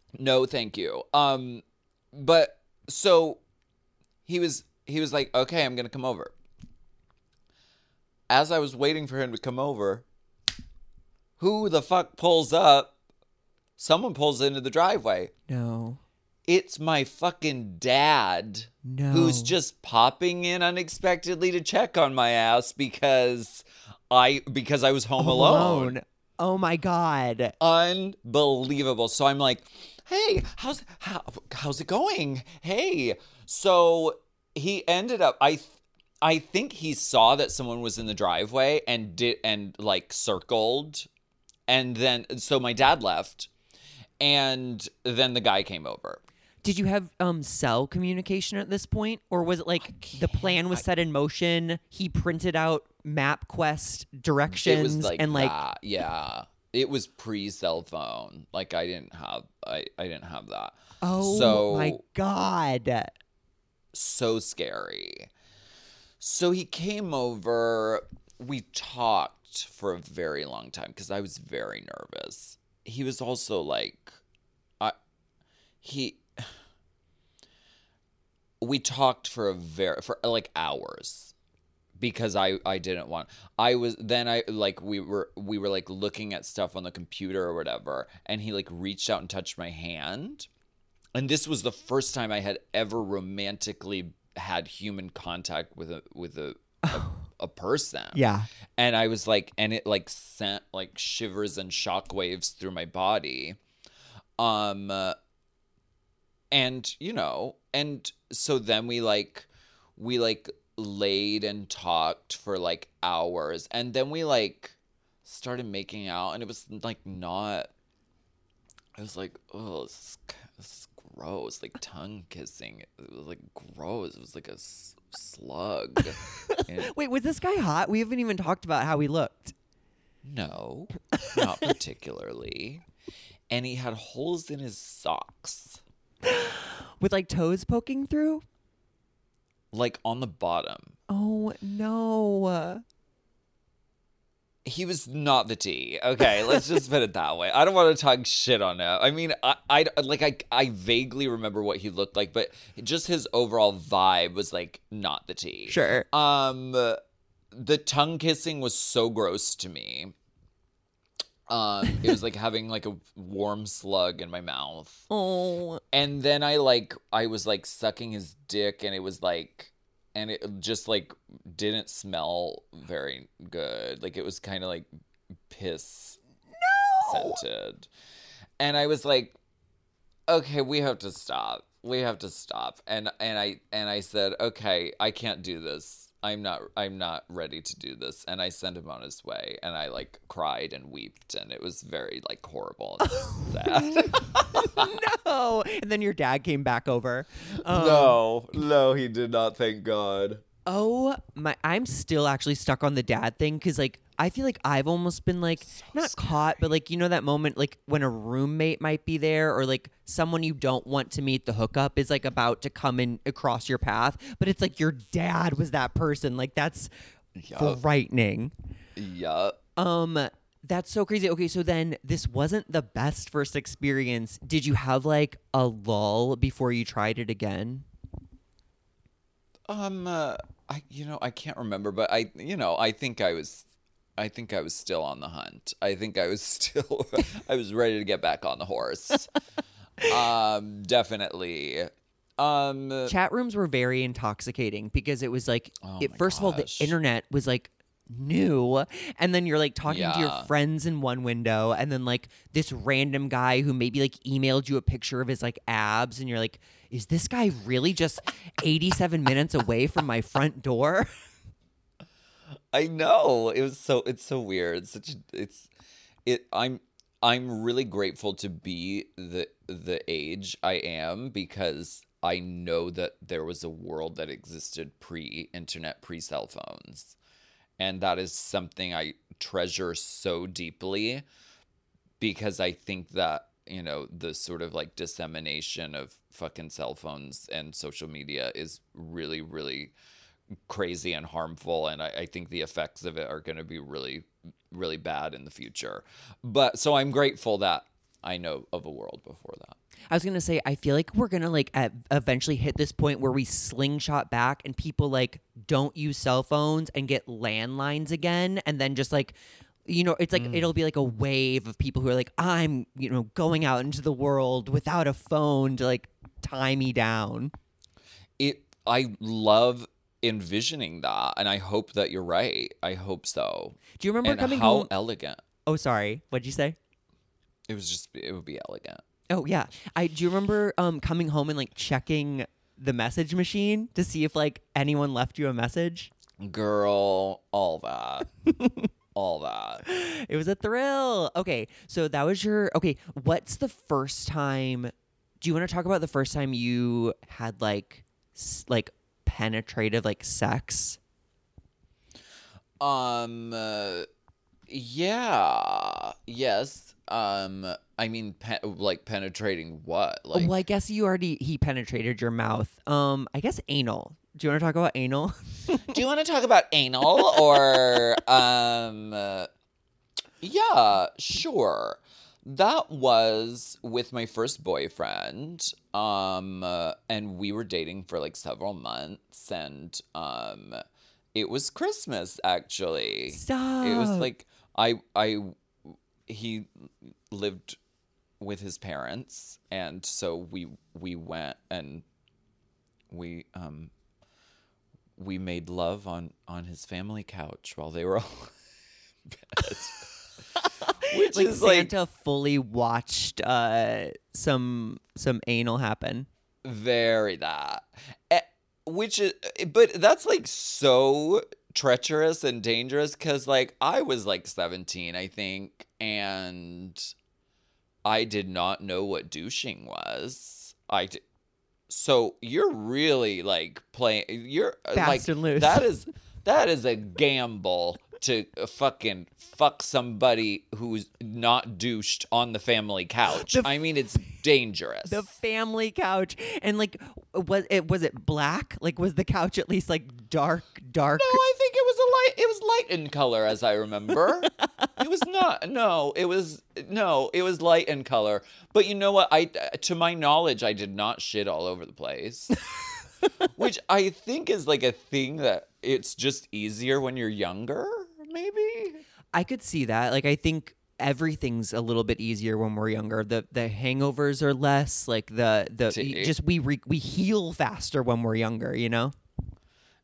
Speaker 3: no, thank you. Um, but so he was he was like, okay, I'm gonna come over. As I was waiting for him to come over, who the fuck pulls up? Someone pulls into the driveway.
Speaker 1: No,
Speaker 3: It's my fucking dad
Speaker 1: no.
Speaker 3: who's just popping in unexpectedly to check on my ass because I because I was home alone.
Speaker 1: Oh my god.
Speaker 3: Unbelievable. So I'm like, "Hey, how's how, how's it going? Hey." So he ended up I I think he saw that someone was in the driveway and did and like circled and then so my dad left and then the guy came over.
Speaker 1: Did you have um cell communication at this point, or was it like the plan was set in motion? He printed out MapQuest directions
Speaker 3: It was like
Speaker 1: and like
Speaker 3: that. yeah. It was pre cell phone. Like I didn't have I I didn't have that.
Speaker 1: oh
Speaker 3: so
Speaker 1: my god.
Speaker 3: so scary. So he came over. We talked for a very long time because I was very nervous. He was also like, I, he. We talked for a very for like hours because I I didn't want I was then I like we were we were like looking at stuff on the computer or whatever and he like reached out and touched my hand and this was the first time I had ever romantically had human contact with a with a a, a person.
Speaker 1: Yeah.
Speaker 3: And I was like and it like sent like shivers and shockwaves through my body. Um and you know, and so then we like we like laid and talked for like hours and then we like started making out and it was like not I was like, oh, this is, this is gross. Like tongue kissing. It was like gross. It was like a s- slug.
Speaker 1: Wait, was this guy hot? We haven't even talked about how he looked.
Speaker 3: no, not particularly. And he had holes in his socks,
Speaker 1: With like toes poking through?
Speaker 3: like on the bottom.
Speaker 1: Oh no.
Speaker 3: He was not the T. Okay, let's just put it that way. I don't want to talk shit on him. I mean, I, I like I I vaguely remember what he looked like, but just his overall vibe was like not the T.
Speaker 1: Sure.
Speaker 3: Um, the tongue kissing was so gross to me. Um, it was like having like a warm slug in my mouth.
Speaker 1: Oh.
Speaker 3: And then I like I was like sucking his dick and it was like and it just like didn't smell very good. Like it was kind of like piss scented. And I was like okay, we have to stop. We have to stop. And and I and I said, "Okay, I can't do this. I'm not I'm not ready to do this." And I sent him on his way and I like cried and wept and it was very like horrible and sad.
Speaker 1: no. And then your dad came back over. Um,
Speaker 3: no, no, he did not. Thank God.
Speaker 1: Oh my! I'm still actually stuck on the dad thing because like I feel like I've almost been like not caught, but like you know that moment like when a roommate might be there or like someone you don't want to meet the hookup is like about to come in across your path, but it's like your dad was that person. Like that's
Speaker 3: Yup.
Speaker 1: frightening.
Speaker 3: Yup.
Speaker 1: Um, that's so crazy. Okay, so then this wasn't the best first experience. Did you have like a lull before you tried it again?
Speaker 3: Um, uh, I you know I can't remember, but I you know I think I was. I think I was still on the hunt. I think I was still I was ready to get back on the horse. um definitely. Um
Speaker 1: chat rooms were very intoxicating because it was like
Speaker 3: Oh
Speaker 1: it, first of all the internet was like new and then you're like talking to your friends in one window and then like this random guy who maybe like emailed you a picture of his like abs and you're like is this guy really just 87 minutes away from my front door
Speaker 3: I know. It was so it's so weird. It's such it's it I'm I'm really grateful to be the the age I am because I know that there was a world that existed pre-internet, pre-cell phones. And that is something I treasure so deeply because I think that, you know, the sort of like dissemination of fucking cell phones and social media is really, really crazy and harmful and I, I think the effects of it are going to be really really bad in the future. But so i'm grateful that i know of a world before that.
Speaker 1: I was gonna say, I feel like we're gonna like eventually hit this point where we slingshot back and people like don't use cell phones and get landlines again, and then just like, you know, it's like it'll be like a wave of people who are like, I'm, you know, going out into the world without a phone to like tie me down.
Speaker 3: it i love envisioning that and i hope that you're right i hope so
Speaker 1: Do you remember
Speaker 3: and
Speaker 1: coming
Speaker 3: how
Speaker 1: home?
Speaker 3: elegant
Speaker 1: Oh, sorry, what'd you say?
Speaker 3: it was just it would be elegant
Speaker 1: Oh yeah, I do you remember um coming home and like checking the message machine to see if like anyone left you a message.
Speaker 3: girl all that all that
Speaker 1: It was a thrill. Okay, so that was your okay. What's the first time? Do you want to talk about the first time you had like s- like penetrative like sex?
Speaker 3: Um. Uh, yeah. Yes. Um. I mean, pe- like penetrating what? Like.
Speaker 1: well, I guess you already he penetrated your mouth. Um, I guess anal. Do you want to talk about anal?
Speaker 3: Do you want to talk about anal or um? uh, yeah. Sure. That was with my first boyfriend. Um. uh, and we were dating for like several months, and um, it was Christmas actually.
Speaker 1: Stop.
Speaker 3: it was like I I he lived with his parents and so we we went and we um we made love on on his family couch while they were all in bed. Which
Speaker 1: like
Speaker 3: is like
Speaker 1: Santa fully watched uh some some anal happen.
Speaker 3: very that Eh, which is but that's like so treacherous and dangerous because like i was like 17 i think and I did not know what douching was. I d- so you're really like playing. You're uh,
Speaker 1: Fast
Speaker 3: like
Speaker 1: and loose.
Speaker 3: that is that is a gamble to fucking fuck somebody who's not douched on the family couch.
Speaker 1: The-
Speaker 3: I mean, it's dangerous.
Speaker 1: the family couch and like was it was it black like was the couch at least like dark dark
Speaker 3: No, I think it was a light. It was light in color, as I remember. it was not. No, it was no. It was light in color. But you know what? I, to my knowledge, I did not shit all over the place. Which I think is like a thing that it's just easier when you're younger. Maybe.
Speaker 1: I could see that. Like I think everything's a little bit easier when we're younger. The the hangovers are less. Like the the
Speaker 3: To-
Speaker 1: just we re, we heal faster when we're younger. You know.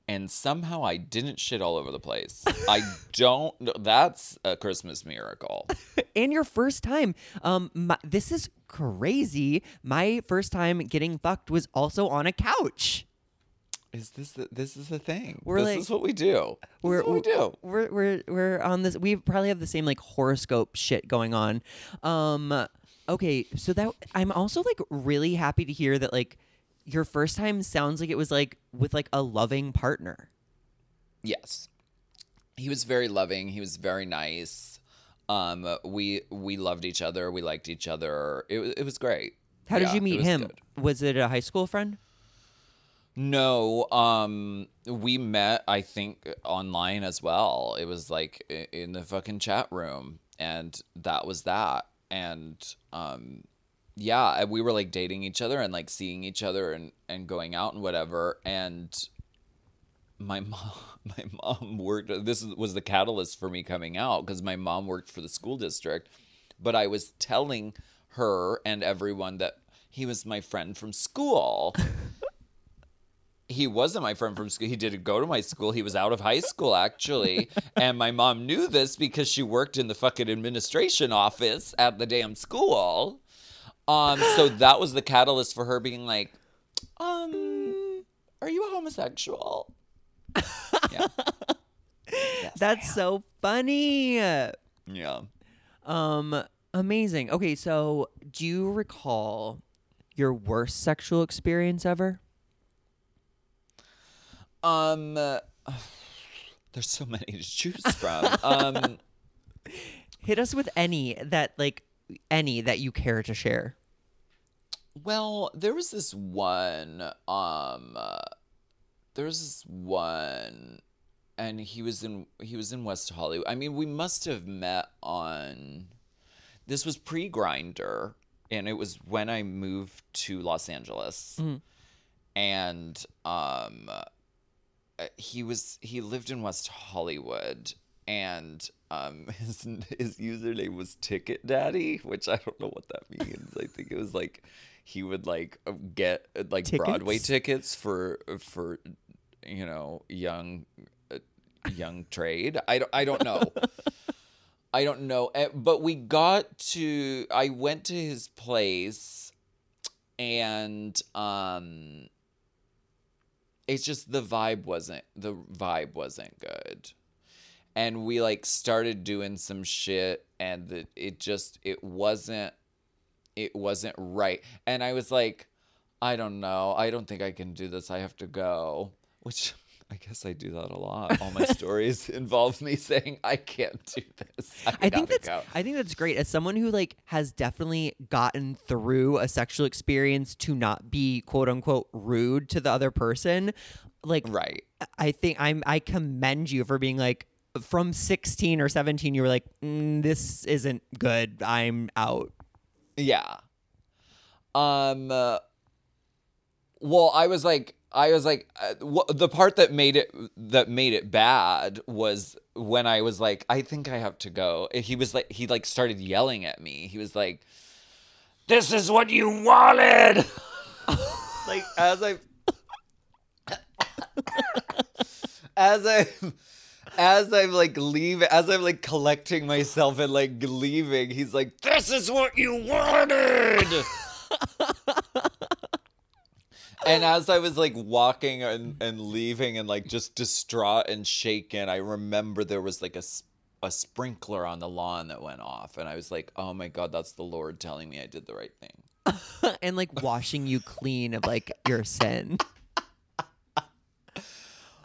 Speaker 3: And somehow I didn't shit all over the place. I don't. That's a Christmas miracle.
Speaker 1: And your first time. Um, my, this is crazy. My first time getting fucked was also on a couch.
Speaker 3: Is this the, this is the thing?
Speaker 1: We're
Speaker 3: this
Speaker 1: like-
Speaker 3: is what we do. This
Speaker 1: We're,
Speaker 3: is what we do.
Speaker 1: We're we're we're on this. We probably have the same like horoscope shit going on. Um, okay, so that I'm also like really happy to hear that like your first time sounds like it was like with like a loving partner.
Speaker 3: Yes. He was very loving. He was very nice. Um, we we loved each other. We liked each other. It was it was great.
Speaker 1: How did you meet
Speaker 3: was
Speaker 1: him?
Speaker 3: good.
Speaker 1: Was it a high school friend?
Speaker 3: No, um, we met I think online as well. It was like in the fucking chat room, and that was that. And um, yeah, we were like dating each other and like seeing each other and and going out and whatever. And my mom, my mom worked. This was the catalyst for me coming out because my mom worked for the school district, but I was telling her and everyone that he was my friend from school. he wasn't my friend from school. He didn't go to my school. He was out of high school actually, and my mom knew this because she worked in the fucking administration office at the damn school. Um, so that was the catalyst for her being like, um, are you a homosexual? yeah. Yes,
Speaker 1: That's so funny.
Speaker 3: yeah.
Speaker 1: Um, amazing. Okay, so do you recall your worst sexual experience ever?
Speaker 3: Um, uh, there's so many to choose from. Um,
Speaker 1: Hit us with any that like any that you care to share.
Speaker 3: well, there was this one. Um, uh, there was this one, and he was in he was in West Hollywood. I mean, we must have met on. This was pre Grindr, and it was when I moved to Los Angeles, and um, he was he lived in West Hollywood and um his his username was Ticket Daddy, which I don't know what that means. I think it was like he would like uh, get uh, like Broadway
Speaker 1: Tickets?
Speaker 3: tickets for for you know young uh, young trade. I don't I don't know. I don't know. Eh, But we got to I went to his place and um it's just the vibe wasn't the vibe wasn't good. And we like started doing some shit and the, it just it wasn't it wasn't right. And i was like i don't know. I don't think i can do this. I have to go which i guess i do that a lot all my stories involve me saying i can't do this i,
Speaker 1: I think that's
Speaker 3: go.
Speaker 1: I think that's great as someone who like has definitely gotten through a sexual experience to not be quote unquote rude to the other person. Like
Speaker 3: right
Speaker 1: I think I'm I commend you for being like from 16 or 17 you were like mm, this isn't good. I'm out.
Speaker 3: Yeah. Um. uh, well, I was like, I was like, uh, wh- the part that made it that made it bad was when I was like, I think I have to go. He was like, he like started yelling at me. He was like, "This is what you wanted." like as I, as I. As I'm like leaving, as I'm like collecting myself and like leaving, he's like, "This is what you wanted." and as I was like walking and, and leaving and like just distraught and shaken, I remember there was like a a sprinkler on the lawn that went off and I was like, "Oh my god, that's the Lord telling me I did the right thing."
Speaker 1: and like washing you clean of like your sin.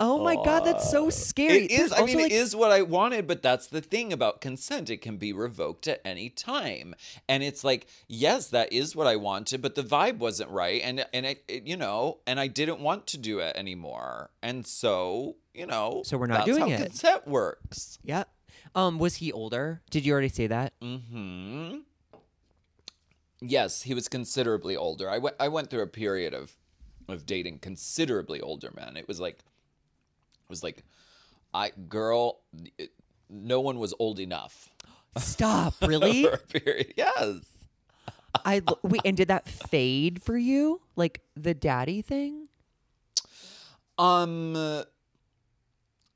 Speaker 1: Oh my god, that's so scary.
Speaker 3: It is.
Speaker 1: There's
Speaker 3: I mean,
Speaker 1: like,
Speaker 3: it is what I wanted, but that's the thing about consent. It can be revoked at any time, and it's like, yes, that is what I wanted, but the vibe wasn't right, and and it, it- you know, and I didn't want to do it anymore, and so you know,
Speaker 1: So we're not
Speaker 3: that's
Speaker 1: doing
Speaker 3: how
Speaker 1: it.
Speaker 3: Consent works.
Speaker 1: Yeah. Um, was he older? Did you already say that?
Speaker 3: Hmm. Yes, he was considerably older. I went. I went through a period of of dating considerably older men. It was like, was like, I girl, it- no one was old enough.
Speaker 1: Stop, really?
Speaker 3: for a period. Yes.
Speaker 1: I wait, and did that fade for you? Like the daddy thing?
Speaker 3: Um.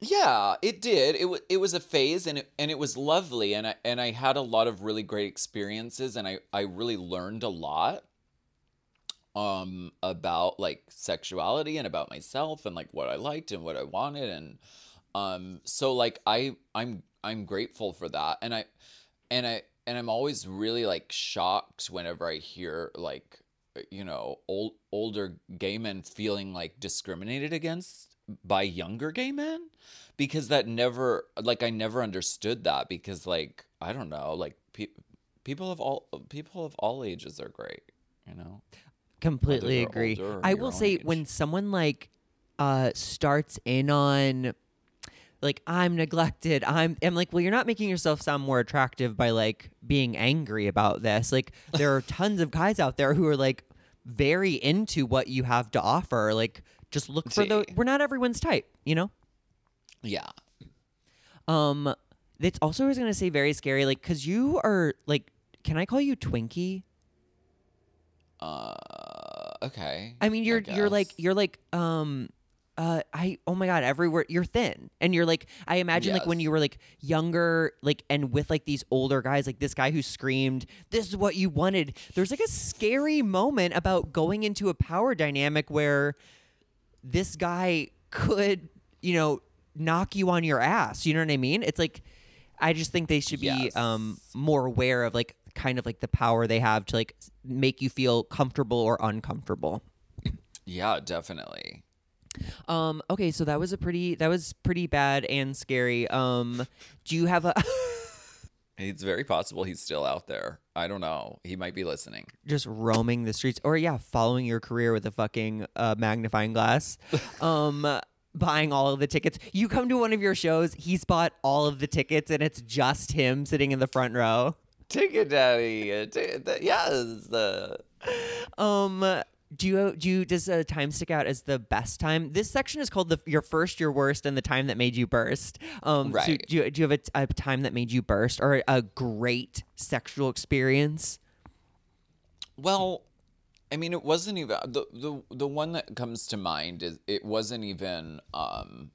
Speaker 3: Yeah, it did. It was it was a phase, and it and it was lovely, and I and I had a lot of really great experiences, and I I really learned a lot. Um, about like sexuality and about myself and like what I liked and what I wanted, and um, so like I I'm I'm grateful for that, and I and I and I'm always really like shocked whenever I hear like you know old older gay men feeling like discriminated against by younger gay men because that never like I never understood that because like I don't know like pe- people of all people of all ages are great you know
Speaker 1: Completely agree. I will say
Speaker 3: age.
Speaker 1: when someone like uh starts in on like I'm neglected, I'm I'm like, well, you're not making yourself sound more attractive by like being angry about this. Like there are tons of guys out there who are like very into what you have to offer. Like just look for the we're not everyone's type, you know?
Speaker 3: yeah
Speaker 1: Um it's also I was gonna say very scary, like cause you are like can I call you Twinkie?
Speaker 3: uh okay
Speaker 1: I mean, you're you're like you're like um uh I oh my god everywhere you're thin. And you're like I imagine like when
Speaker 3: Yes.
Speaker 1: you were like younger like and with like these older guys like this guy who screamed this is what you wanted there's like a scary moment about going into a power dynamic where this guy could you know knock you on your ass. You know what I mean? It's like I just think they should be um more aware of like kind of like the power they have to like make you feel comfortable or uncomfortable
Speaker 3: yeah definitely
Speaker 1: um, okay, so that was a pretty that was pretty bad and scary. Um, do you have a
Speaker 3: it's very possible he's still out there I don't know he might be listening
Speaker 1: just roaming the streets or yeah, following your career with a fucking uh, magnifying glass? Um, buying all of the tickets. You come to one of your shows, he's bought all of the tickets, and it's just him sitting in the front row.
Speaker 3: Ticket Daddy. uh, th- yes. Uh,
Speaker 1: Um, do you do you does a time stick out as the best time? This section is called the your first, your worst, and the time that made you burst. Um, so
Speaker 3: Right.
Speaker 1: do you, do you have a, a time that made you burst or a great sexual experience?
Speaker 3: well, I mean, it wasn't even the the the one that comes to mind is it wasn't even um,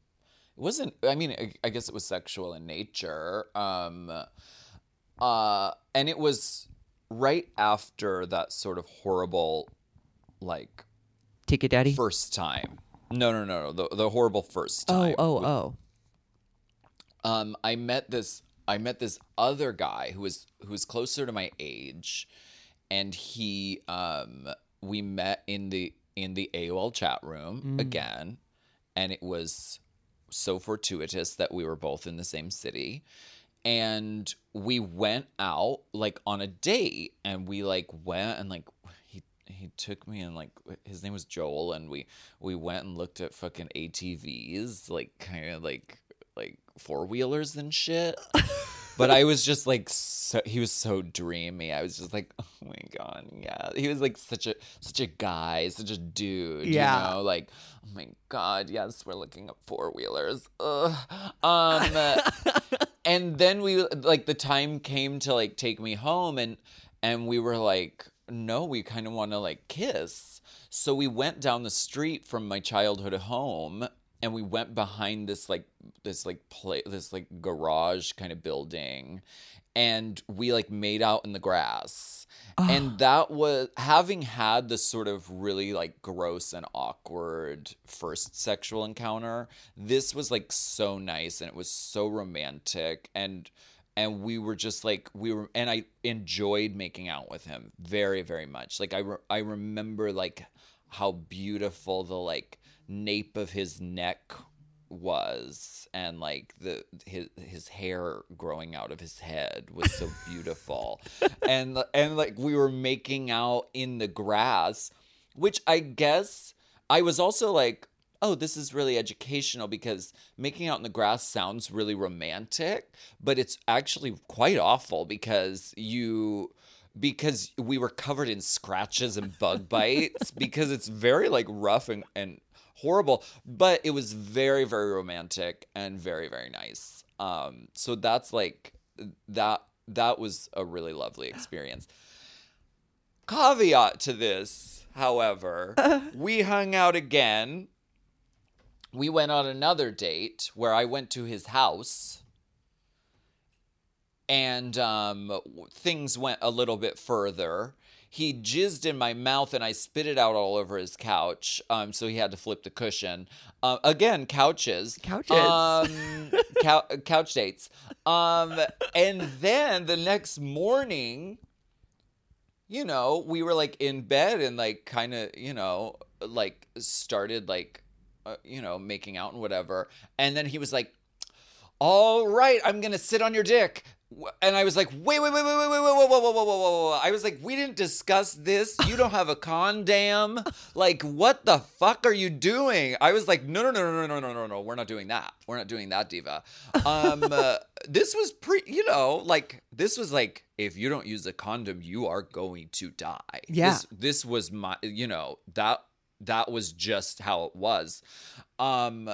Speaker 3: it wasn't. I mean, I, I guess it was sexual in nature. Um, uh, and it was right after that sort of horrible, like
Speaker 1: Ticket Daddy.
Speaker 3: first time. No, no, no, no. The the horrible first
Speaker 1: oh,
Speaker 3: time.
Speaker 1: oh, oh.
Speaker 3: um, I met this I met this other guy who was who was closer to my age, and he um we met in the in the AOL chat room again, and it was so fortuitous that we were both in the same city. And we went out like on a date and we like went and like he he took me and like his name was Joel and we we went and looked at fucking ATVs like kind of like like four wheelers and shit. but I was just like so he was so dreamy. I was just like, oh my god, yeah. He was like such a such a guy, such a dude.
Speaker 1: Yeah.
Speaker 3: You know, like, oh my god, yes, we're looking at four wheelers. Ugh. Um and then we like the time came to like take me home and and we were like no we kind of want to like kiss so we went down the street from my childhood home and we went behind this like this like play this like garage kind of building and we like made out in the grass. And ah. that was having had this sort of really like gross and awkward first sexual encounter this was like so nice and it was so romantic and and we were just like we were and i enjoyed making out with him very very much. Like i re- i remember like how beautiful the like nape of his neck was and like the his his hair growing out of his head was so beautiful. And and like we were making out in the grass which i guess i was also like oh this is really educational because making out in the grass sounds really romantic but it's actually quite awful because you because we were covered in scratches and bug bites because it's very like rough and, and horrible but it was very very romantic and very very nice. Um so that's like that that was a really lovely experience. Caveat to this however we hung out again. We went on another date where i went to his house. And um, things went a little bit further. He jizzed in my mouth and I spit it out all over his couch. Um, so he had to flip the cushion. Uh, again, couches.
Speaker 1: Couches.
Speaker 3: Um, cou- couch dates. Um, and then the next morning, you know, we were like in bed and like kind of, you know, like started like, uh, you know, making out and whatever. And then he was like, all right, I'm gonna sit on your dick. And I was like, wait, wait, wait, wait, wait, wait, wait, whoa, whoa, whoa, whoa, whoa, whoa. I was like, we didn't discuss this. You don't have a condom. Like, what the fuck are you doing? I was like, no, no, no, no, no, no, no, no. No. We're not doing that. We're not doing that, diva. Um, uh, this was pre, you know, like this was like, if you don't use a condom, you are going to die.
Speaker 1: Yeah.
Speaker 3: This, this was my, you know, that that was just how it was. Um,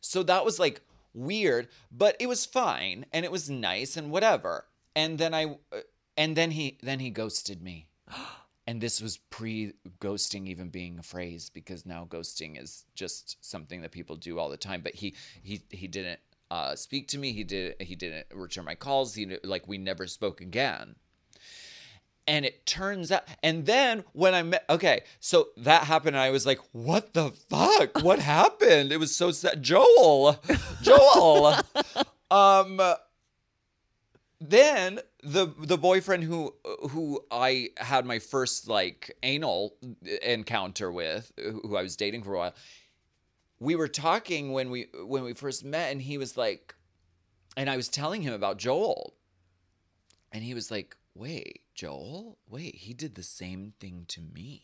Speaker 3: so that was like weird, but it was fine and it was nice and whatever. And then I uh, and then he then he ghosted me. And this was pre ghosting even being a phrase because now ghosting is just something that people do all the time, but he he he didn't uh, speak to me. He did he didn't return my calls. He like we never spoke again. And it turns out, and then when I met, okay, so that happened, and I was like, "What the fuck? What happened?" It was so sad. Joel, Joel. um, then the the boyfriend who who I had my first like anal encounter with, who I was dating for a while, we were talking when we when we first met, and he was like, and I was telling him about Joel, and he was like, "Wait, Joel? Wait, he did the same thing to me."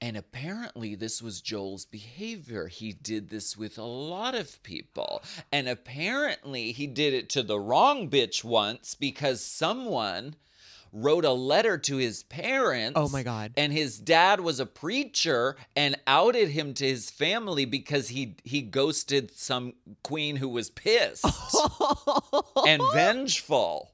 Speaker 3: And apparently, this was Joel's behavior. He did this with a lot of people. And apparently, he did it to the wrong bitch once because someone wrote a letter to his parents.
Speaker 1: Oh my God.
Speaker 3: And his dad was a preacher and outed him to his family because he he ghosted some queen who was pissed and vengeful.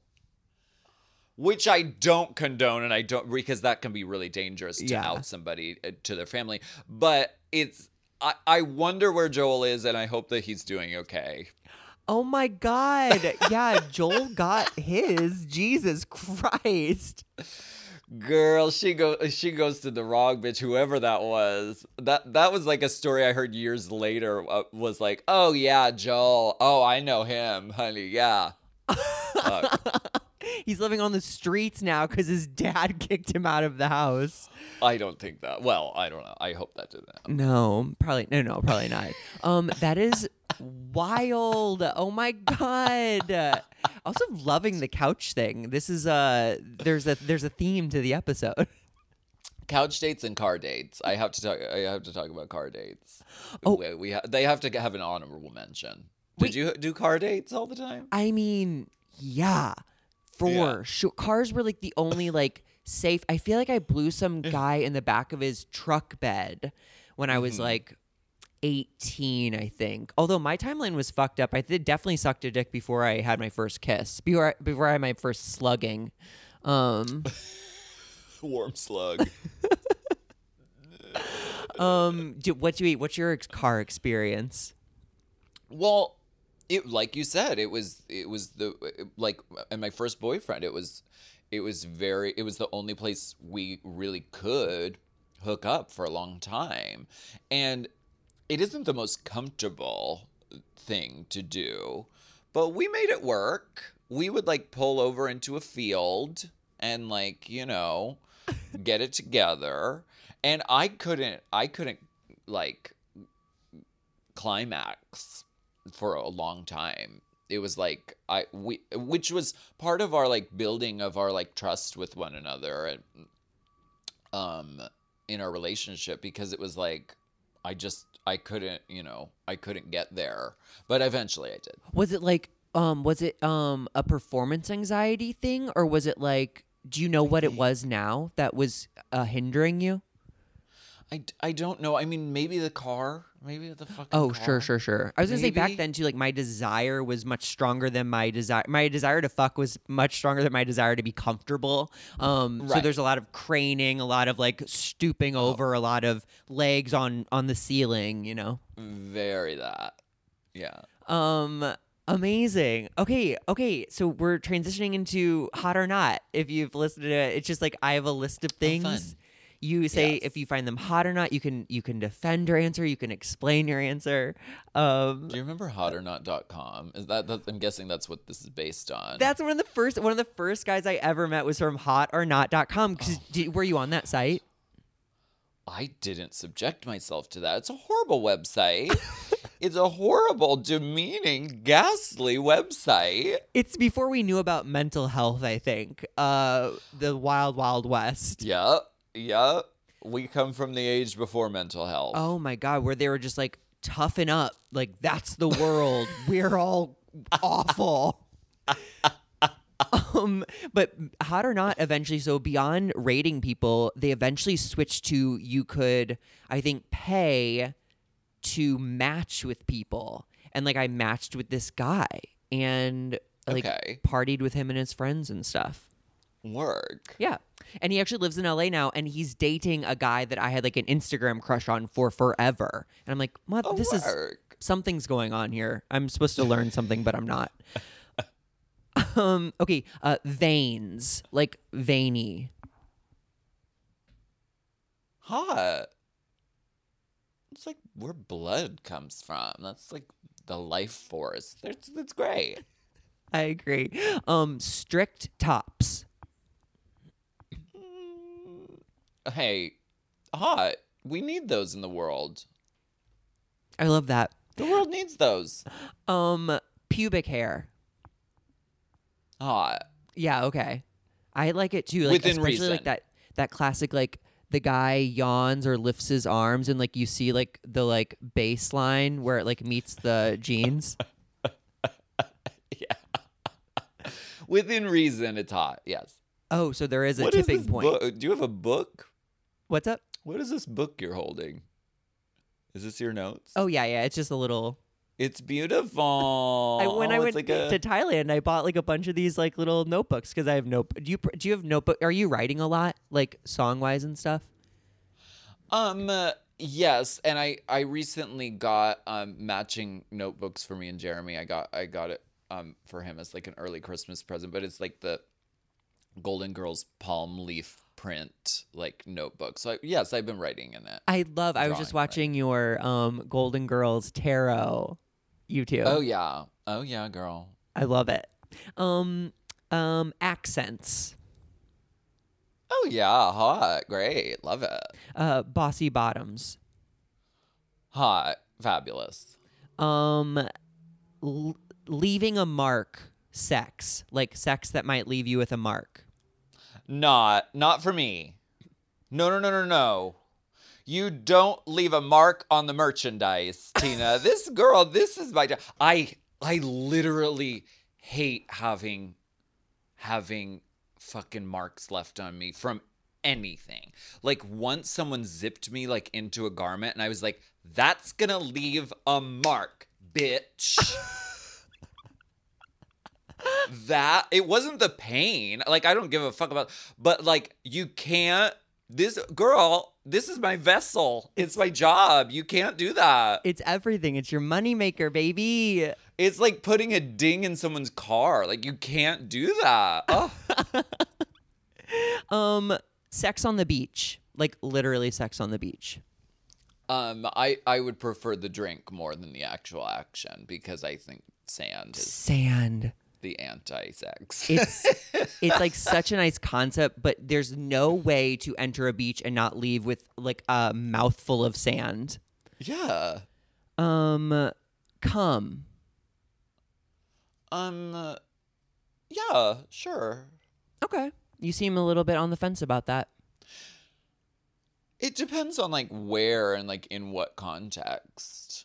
Speaker 3: Which I don't condone, and I don't because that can be really dangerous to
Speaker 1: Yeah.
Speaker 3: out somebody uh, to their family. But it's I, I wonder where Joel is, and I hope that he's doing okay.
Speaker 1: Oh my God. Yeah, Joel got his. Jesus Christ.
Speaker 3: Girl, she go she goes to the wrong bitch, whoever that was. That that was like a story I heard years later. Uh, was like, oh yeah, Joel. Oh, I know him, honey. Yeah.
Speaker 1: He's living on the streets now because his dad kicked him out of the house.
Speaker 3: I don't think that. Well, I don't know. I hope that didn't happen.
Speaker 1: No, probably no, no, probably not. Um, that is wild. Oh my god. Also loving the couch thing. This is uh there's a there's a theme to the episode.
Speaker 3: Couch dates and car dates. I have to talk. I have to talk about car dates.
Speaker 1: Oh.
Speaker 3: we, we ha- they have to have an honorable mention. Did you do car dates all the time?
Speaker 1: I mean, yeah, for
Speaker 3: Yeah.
Speaker 1: sure. Cars were like the only like safe. I feel like I blew some guy in the back of his truck bed when I was
Speaker 3: Mm-hmm.
Speaker 1: like 18, I think. Although my timeline was fucked up. I did definitely sucked a dick before I had my first kiss. Before I, before I had my first slugging. Um
Speaker 3: Warm slug.
Speaker 1: Um, do, what do you eat? What's your ex- car experience?
Speaker 3: Well, it like you said, it was it was the like and my first boyfriend. It was it was very it was the only place we really could hook up for a long time, and it isn't the most comfortable thing to do, but we made it work. We would like pull over into a field and like you know get it together, and I couldn't I couldn't like climax for a long time. It was like I we which was part of our like building of our like trust with one another and um in our relationship because it was like I just I couldn't, you know, I couldn't get there. But eventually I did.
Speaker 1: Was it like um was it um a performance anxiety thing or was it like do you know what it was now that was uh, hindering you?
Speaker 3: I, I don't know. I mean, maybe the car, maybe the fucking
Speaker 1: Oh,
Speaker 3: car.
Speaker 1: sure, sure, sure. I was gonna say back then too. Like my desire was much stronger than my desire. My desire to fuck was much stronger than my desire to be comfortable. Um, so there's a lot of craning, a lot of like stooping over, a lot of legs on on the ceiling. You know.
Speaker 3: Very that. Yeah.
Speaker 1: Um, amazing. Okay, okay. So we're transitioning into hot or not. If you've listened to it, it's just like I have a list of things.
Speaker 3: fun.
Speaker 1: You say
Speaker 3: Yes.
Speaker 1: if you find them hot or not. You can you can defend your answer. You can explain your answer. Um,
Speaker 3: Do you remember hotornot.com? Is that, that I'm guessing that's what this is based on.
Speaker 1: That's one of the first one of the first guys I ever met was from hotornot.com. Cause did, were you on that site?
Speaker 3: I didn't subject myself to that. It's a horrible website. it's a horrible, demeaning, ghastly website.
Speaker 1: It's before we knew about mental health, I think. Uh the wild wild west.
Speaker 3: Yep. Yep. We come from the age before mental health.
Speaker 1: Oh my god, where they were just like toughen up. Like that's the world. We're all awful. um but hot or not eventually so beyond rating people they eventually switched to you could i think pay to match with people and like i matched with this guy and like
Speaker 3: Okay.
Speaker 1: partied with him and his friends and stuff
Speaker 3: Work.
Speaker 1: yeah and he actually lives in la now and he's dating a guy that i had like an instagram crush on for forever and i'm like what
Speaker 3: Oh,
Speaker 1: this is something's going on here. I'm supposed to learn something, but I'm not. um. Okay. Uh. Veins, like veiny.
Speaker 3: Hot. It's like where blood comes from. That's like the life force. That's that's great.
Speaker 1: I agree. Um. Strict tops.
Speaker 3: Hey, hot. We need those in the world.
Speaker 1: I love that.
Speaker 3: The world needs those.
Speaker 1: Um. Pubic hair.
Speaker 3: Hot.
Speaker 1: Yeah. Okay. I like it too. Like
Speaker 3: Within
Speaker 1: especially like that that classic like the guy yawns or lifts his arms and like you see like the like baseline where it like meets the jeans. Yeah.
Speaker 3: Within reason, it's hot. Yes.
Speaker 1: Oh, so there is a
Speaker 3: What is
Speaker 1: tipping
Speaker 3: this
Speaker 1: point.
Speaker 3: book? Do you have a book?
Speaker 1: What's up?
Speaker 3: What is this book you're holding? Is this your notes?
Speaker 1: Oh yeah, yeah. It's just a little
Speaker 3: it's beautiful.
Speaker 1: I, when I
Speaker 3: Oh,
Speaker 1: went
Speaker 3: like a,
Speaker 1: to Thailand, I bought like a bunch of these like little notebooks because I have note. Do you do you have notebook? Are you writing a lot, like song wise and stuff?
Speaker 3: um uh, yes, and I I recently got um matching notebooks for me and Jeremy. I got I got it um for him as like an early Christmas present, but it's like the Golden Girls palm leaf print like notebook. So I, yes, I've been writing in it.
Speaker 1: I love. I was just watching your um Golden Girls tarot YouTube.
Speaker 3: Oh yeah. Oh yeah, girl.
Speaker 1: I love it. Um, um, accents.
Speaker 3: Oh yeah, hot. Great. Love it.
Speaker 1: Uh, bossy bottoms.
Speaker 3: Hot. Fabulous.
Speaker 1: Um, l- leaving a mark. Sex, like sex that might leave you with a mark.
Speaker 3: Not not for me. No, no, no, no, no. You don't leave a mark on the merchandise, Tina. This girl, this is my I I literally hate having having fucking marks left on me from anything. Like once someone zipped me like into a garment and I was like, that's gonna leave a mark, bitch. that it wasn't the pain. Like I don't give a fuck about but like you can't this girl this is my vessel. It's my job. You can't do that.
Speaker 1: It's everything. It's your moneymaker, baby.
Speaker 3: It's like putting a ding in someone's car. Like you can't do that. Oh.
Speaker 1: Um, sex on the beach, like literally sex on the beach.
Speaker 3: Um, I I would prefer the drink more than the actual action because I think sand is
Speaker 1: Sand.
Speaker 3: The anti-sex.
Speaker 1: It's it's like such a nice concept, but there's no way to enter a beach and not leave with like a mouthful of sand.
Speaker 3: yeah.
Speaker 1: Um, come.
Speaker 3: Um. yeah. Sure.
Speaker 1: Okay. You seem a little bit on the fence about that.
Speaker 3: It depends on like where and like in what context.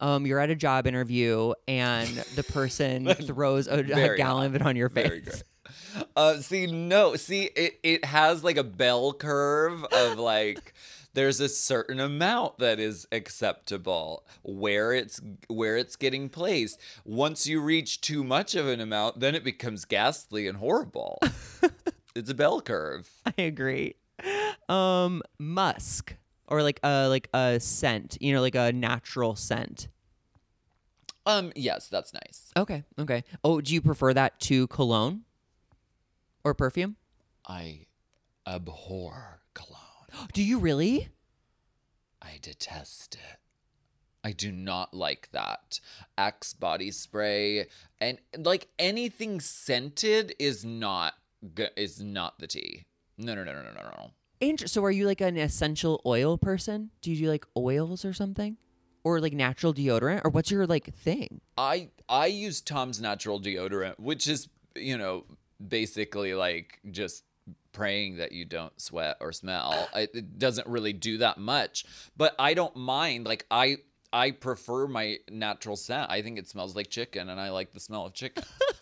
Speaker 1: Um, you're at a job interview and the person throws a, a gallon of it on your face.
Speaker 3: Uh, see, no, see, it it has like a bell curve of like. There's a certain amount that is acceptable where it's where it's getting placed. Once you reach too much of an amount, then it becomes ghastly and horrible. it's a bell curve.
Speaker 1: I agree. Um, musk or like a like a scent, you know, like a natural scent.
Speaker 3: Um, yes, that's nice.
Speaker 1: Okay, okay. Oh, do you prefer that to cologne or perfume?
Speaker 3: I abhor cologne.
Speaker 1: Do you really?
Speaker 3: I detest it. I do not like that. Axe body spray and like anything scented is not is not the tea. No, no, no, no, no, no, no.
Speaker 1: Inter- so are you like an essential oil person? Do you do like oils or something? Or like natural deodorant? Or what's your like thing?
Speaker 3: I I use Tom's natural deodorant, which is, you know, basically like just praying that you don't sweat or smell. I, it doesn't really do that much, but I don't mind. Like I I prefer my natural scent. I think it smells like chicken and I like the smell of chicken.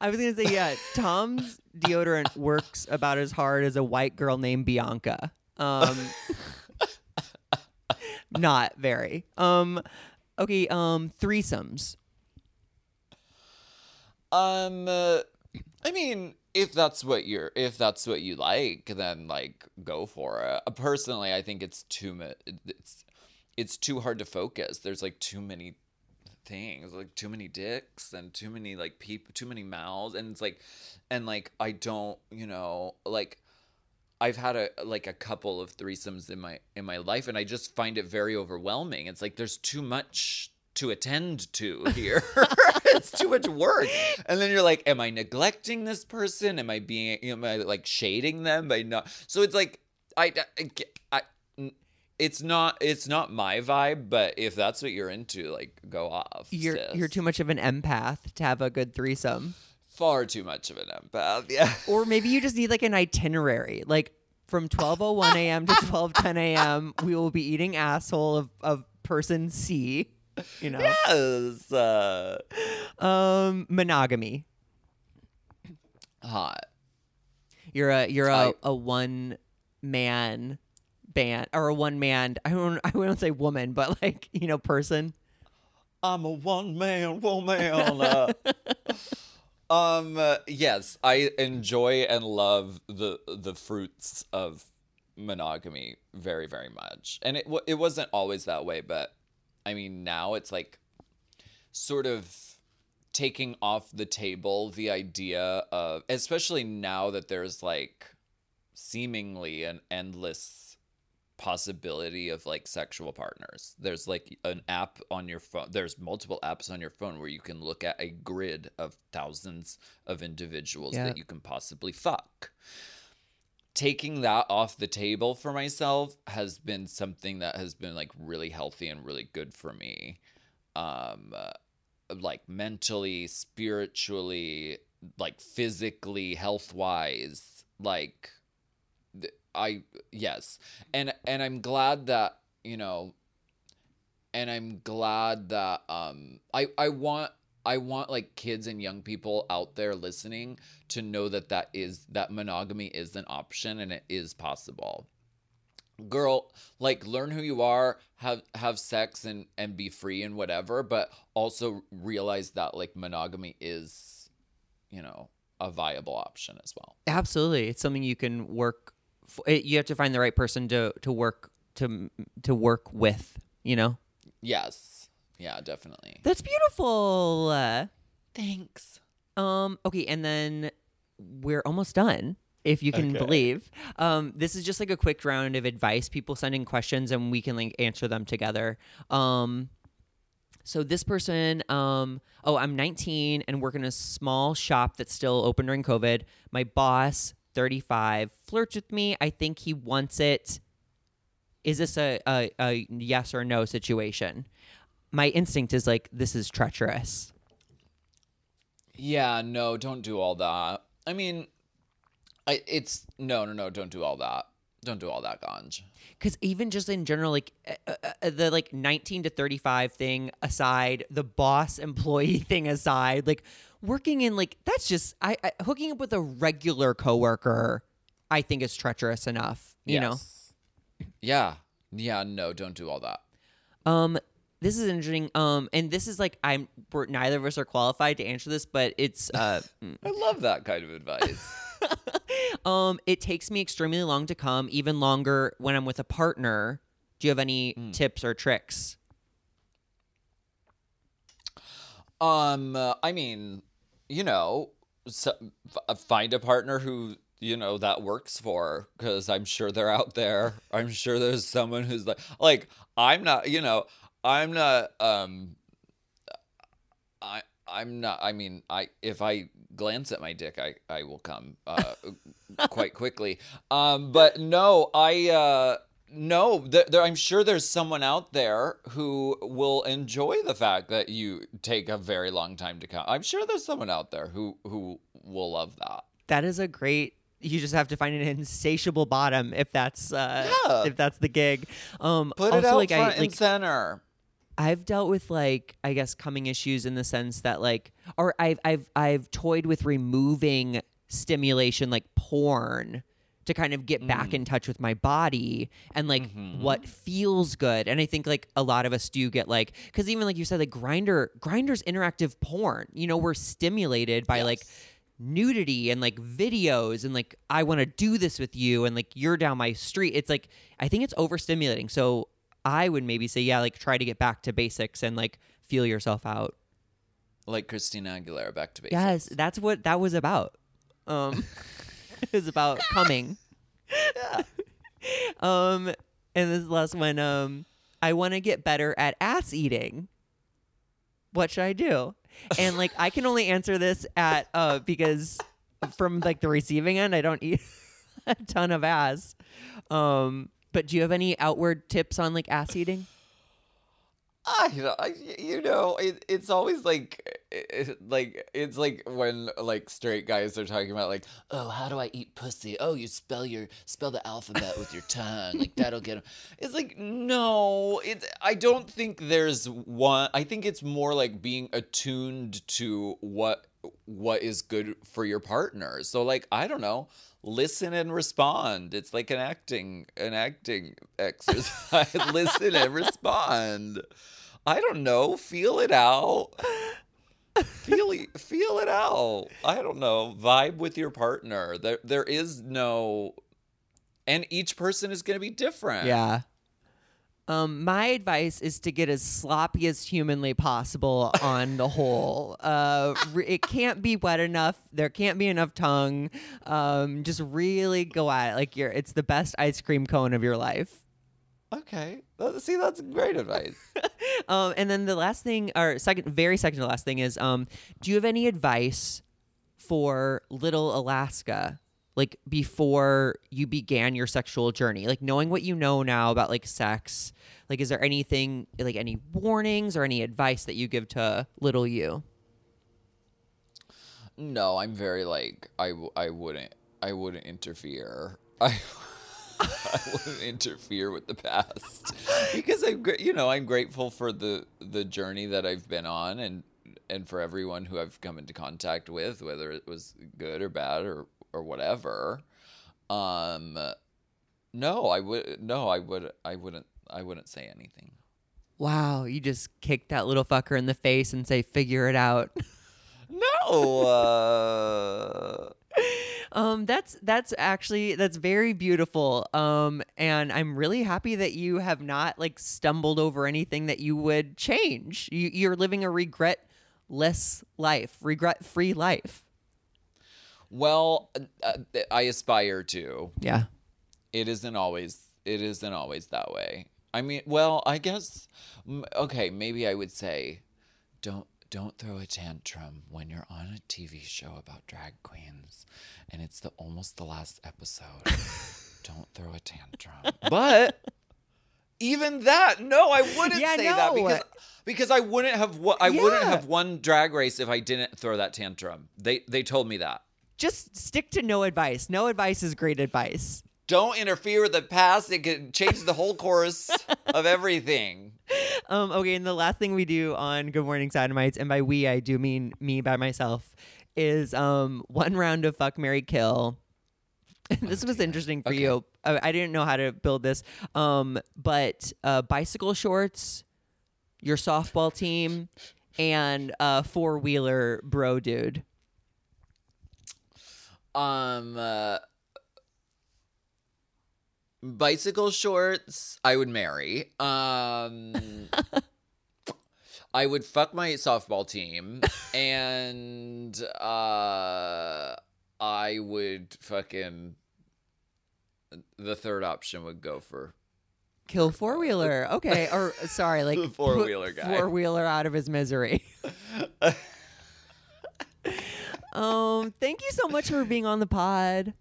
Speaker 1: I was gonna say, yeah, Tom's deodorant works about as hard as a white girl named Bianca. Um not very. Um okay, um threesomes.
Speaker 3: Um, uh, I mean, if that's what you're, if that's what you like, then like go for it. Uh, personally, I think it's too much. It's it's too hard to focus. There's like too many things, like too many dicks and too many like people, too many mouths, and it's like, and like I don't, you know, like. I've had a like a couple of threesomes in my in my life and I just find it very overwhelming. It's like there's too much to attend to here. it's too much work. And then you're like, am I neglecting this person? Am I being am I like shading them by not So it's like I I, I it's not it's not my vibe, but if that's what you're into, like go off.
Speaker 1: You're
Speaker 3: sis.
Speaker 1: you're too much of an empath to have a good threesome.
Speaker 3: far too much of an empath. Yeah.
Speaker 1: Or maybe you just need like an itinerary. Like from 12:01 a.m. to 12:10 a.m. we will be eating asshole of, of person C, you know.
Speaker 3: Yes. Uh,
Speaker 1: Um monogamy.
Speaker 3: hot.
Speaker 1: You're a you're a,
Speaker 3: I-
Speaker 1: a one man band or a one man I don't I wouldn't say woman, but like, you know, person.
Speaker 3: I'm a one man woman. Uh, um. uh, yes, I enjoy and love the the fruits of monogamy very very much, and it it wasn't always that way, but I mean now it's like sort of taking off the table the idea of especially now that there's like seemingly an endless possibility of like sexual partners. There's like an app on your phone. There's multiple apps on your phone where you can look at a grid of thousands of individuals
Speaker 1: Yeah.
Speaker 3: that you can possibly fuck. Taking that off the table for myself has been something that has been like really healthy and really good for me. Um uh, like mentally, spiritually, like physically, health-wise, like th- I yes. And and I'm glad that, you know, and I'm glad that um I I want I want like kids and young people out there listening to know that that is that monogamy is an option and it is possible. Girl, like learn who you are, have have sex and and be free and whatever, but also realize that like monogamy is, you know, a viable option as well.
Speaker 1: Absolutely. It's something you can work it, you have to find the right person to to work to to work with. You know.
Speaker 3: Yes. Yeah, definitely.
Speaker 1: That's beautiful. Uh,
Speaker 3: Thanks.
Speaker 1: Um, okay, and then we're almost done. If you can
Speaker 3: Okay.
Speaker 1: believe, um, this is just like a quick round of advice. People sending questions, and we can like answer them together. Um, so this person, um, oh, I'm 19 and work in a small shop that's still open during COVID. My boss, 35, flirts with me. I think he wants it. Is this a, a, a yes or no situation? My instinct is like this is treacherous.
Speaker 3: Yeah, no, don't do all that. I mean, I it's no, no, no, don't do all that. Don't do all that, Ganj.
Speaker 1: because even just in general like uh, uh, uh, the like 19 to 35 thing aside the boss employee thing aside like working in like that's just I, I hooking up with a regular coworker i think is treacherous enough you know
Speaker 3: Yeah. Yeah, no, don't do all that.
Speaker 1: um this is interesting um and this is like i'm we're, neither of us are qualified to answer this but it's uh
Speaker 3: I love that kind of advice.
Speaker 1: um it takes me extremely long to come even longer when i'm with a partner do you have any tips or tricks
Speaker 3: Um, uh, I mean, you know, so, f- find a partner who you know that works for because I'm sure they're out there. I'm sure there's someone who's like, like I'm not, you know, I'm not. Um, I I'm not. I mean, I if I glance at my dick, I I will come uh, quite quickly. Um, but no, I uh. No, there, there, I'm sure there's someone out there who will enjoy the fact that you take a very long time to come. I'm sure there's someone out there who who will love that.
Speaker 1: That is a great. You just have to find an insatiable bottom if that's uh,
Speaker 3: Yeah.
Speaker 1: if that's the gig. Um,
Speaker 3: Put
Speaker 1: also,
Speaker 3: it out
Speaker 1: like
Speaker 3: front
Speaker 1: I
Speaker 3: and
Speaker 1: like
Speaker 3: center.
Speaker 1: I've dealt with like I guess coming issues in the sense that like or I've I've I've toyed with removing stimulation like porn to kind of get back in touch with my body and like what feels good and i think like a lot of us do get like because even like you said like Grindr Grindr's interactive porn you know we're stimulated by like nudity and like videos and like I want to do this with you and like you're down my street. It's like I think it's overstimulating. So I would maybe say yeah, like try to get back to basics and like feel yourself out.
Speaker 3: Like Christina Aguilera, back to basics.
Speaker 1: Yes, that's what that was about. Um it was about coming. um and this last one um I want to get better at ass eating. What should I do? And like I can only answer this at uh because from like the receiving end I don't eat a ton of ass. Um but do you have any outward tips on like ass eating?
Speaker 3: I, you know, I, you know, it, it's always like, it, like it's like when like straight guys are talking about like, oh, how do I eat pussy? Oh, you spell your spell the alphabet with your tongue, like that'll get them. It's like no, it. I don't think there's one. I think it's more like being attuned to what what is good for your partner. So like, I don't know. Listen and respond. It's like an acting an acting exercise. Listen and respond. I don't know. Feel it out. Feel feel it out. I don't know. Vibe with your partner. There there is no and each person is going to be different.
Speaker 1: Yeah. Um, my advice is to get as sloppy as humanly possible on the whole. Uh, it can't be wet enough. There can't be enough tongue. Um, just really go at it like you're. It's the best ice cream cone of your life.
Speaker 3: Okay. See, that's great advice.
Speaker 1: Um, and then the last thing, or second, very second to last thing is, um, do you have any advice for little Alaska? Like before you began your sexual journey, like knowing what you know now about like sex, like is there anything, like any warnings or any advice that you give to little you?
Speaker 3: No, I'm very like I, w- I wouldn't I wouldn't interfere. I I wouldn't interfere with the past because I'm you know I'm grateful for the the journey that I've been on and and for everyone who I've come into contact with, whether it was good or bad or or whatever. Um, no, I would no, I would I wouldn't I wouldn't say anything.
Speaker 1: Wow, you just kick that little fucker in the face and say, figure it out.
Speaker 3: No. Uh,
Speaker 1: Um, that's that's actually that's very beautiful. Um, and I'm really happy that you have not like stumbled over anything that you would change. You, you're living a regretless life, regret-free life.
Speaker 3: Well, uh, I aspire to.
Speaker 1: Yeah.
Speaker 3: It isn't always. It isn't always that way. I mean, well, I guess. Okay, maybe I would say, don't don't throw a tantrum when you're on a TV show about drag queens, and it's the almost the last episode. don't throw a tantrum. But even that, no, I wouldn't
Speaker 1: Yeah,
Speaker 3: say that because because I wouldn't have wo- I wouldn't have won Drag Race if I didn't throw that tantrum. They they told me that.
Speaker 1: Just stick to no advice. No advice is great advice.
Speaker 3: Don't interfere with the past. It could change the whole course of everything.
Speaker 1: Um, okay, and the last thing we do on Good Morning Sodomites, and by we I do mean me by myself, is um one round of fuck Mary Kill. this was interesting for
Speaker 3: Okay.
Speaker 1: you. I, I didn't know how to build this. Um, but uh, bicycle shorts, your softball team, and uh, four wheeler bro dude.
Speaker 3: Um, uh, bicycle shorts. I would marry. Um, I would fuck my softball team, and uh, I would fucking. The third option would go for
Speaker 1: Kill four wheeler. Okay, or sorry, like
Speaker 3: The four-wheeler guy.
Speaker 1: Four wheeler out of his misery. um, thank you so much for being on the pod.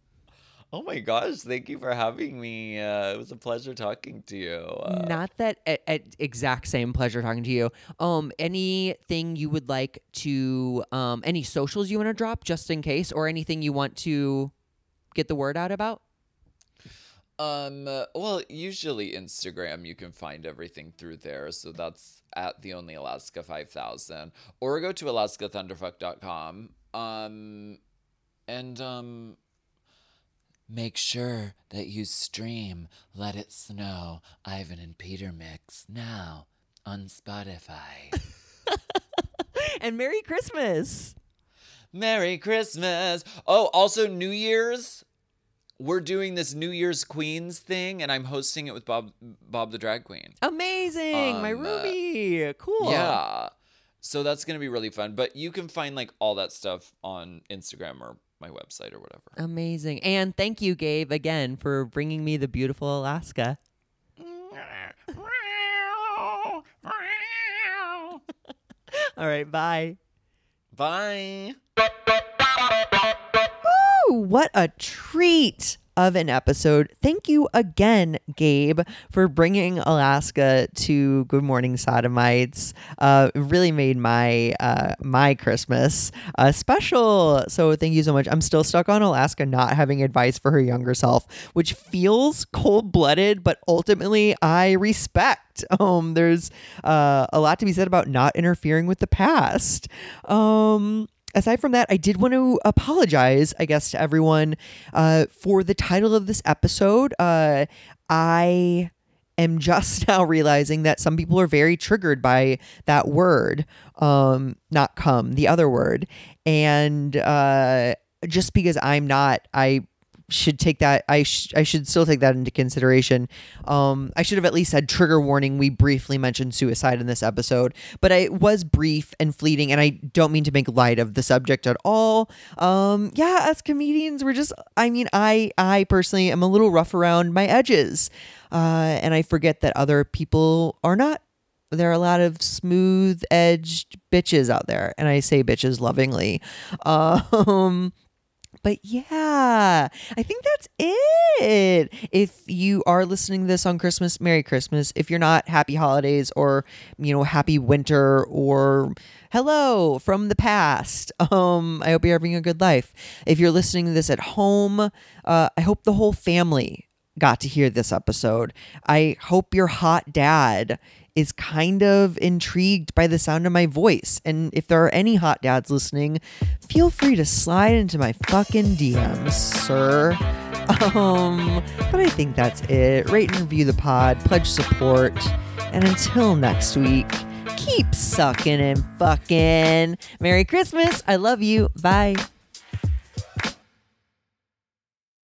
Speaker 3: Oh my gosh! Thank you for having me. Uh, it was a pleasure talking to you. Uh,
Speaker 1: Not that at, at exact same pleasure talking to you. Um, anything you would like to, um, any socials you want to drop just in case, or anything you want to get the word out about?
Speaker 3: Um, uh, well, usually Instagram, you can find everything through there. So that's at the only Alaska 5000 or go to alaskathunderfuck.com. Um, and, um, make sure that you stream Let It Snow, Ivan and Peter Mix now on Spotify.
Speaker 1: And Merry Christmas.
Speaker 3: Merry Christmas. Oh, also New Year's. We're doing this New Year's Queens thing, and I'm hosting it with Bob Bob the Drag Queen.
Speaker 1: Amazing, my
Speaker 3: Um, uh,
Speaker 1: Ruby. Cool.
Speaker 3: Yeah. So that's going to be really fun. But you can find like all that stuff on Instagram or my website or whatever.
Speaker 1: Amazing. And thank you, Gabe, again for bringing me the beautiful Alaska. All right, bye.
Speaker 3: Bye.
Speaker 1: Ooh, what a treat of an episode. Thank you again, Gabe, for bringing Alaska to Good Morning Sodomites. Uh, really made my uh, my Christmas uh, special. So thank you so much. I'm still stuck on Alaska not having advice for her younger self, which feels cold blooded, but ultimately I respect. Um, there's uh, a lot to be said about not interfering with the past. Um, aside from that, I did want to apologize, I guess, to everyone uh, for the title of this episode. Uh, I am just now realizing that some people are very triggered by that word, um, not come, the other word. And uh, just because I'm not, I should take that I sh- I should still take that into consideration. Um I should have at least said trigger warning. We briefly mentioned suicide in this episode, but I was brief and fleeting and I don't mean to make light of the subject at all. Um yeah, as comedians we're just I mean I I personally am a little rough around my edges. Uh and I forget that other people are not there are a lot of smooth edged bitches out there and I say bitches lovingly. Um but yeah, I think that's it. If you are listening to this on Christmas, Merry Christmas. If you're not, Happy Holidays or, you know, Happy Winter or hello from the past. Um, I hope you're having a good life. If you're listening to this at home, uh, I hope the whole family got to hear this episode. I hope your hot dad is kind of intrigued by the sound of my voice. And if there are any hot dads listening, feel free to slide into my fucking DMs, sir. Um, but I think that's it. Rate and review the pod, pledge support, and until next week, keep sucking and fucking. Merry Christmas. I love you. Bye.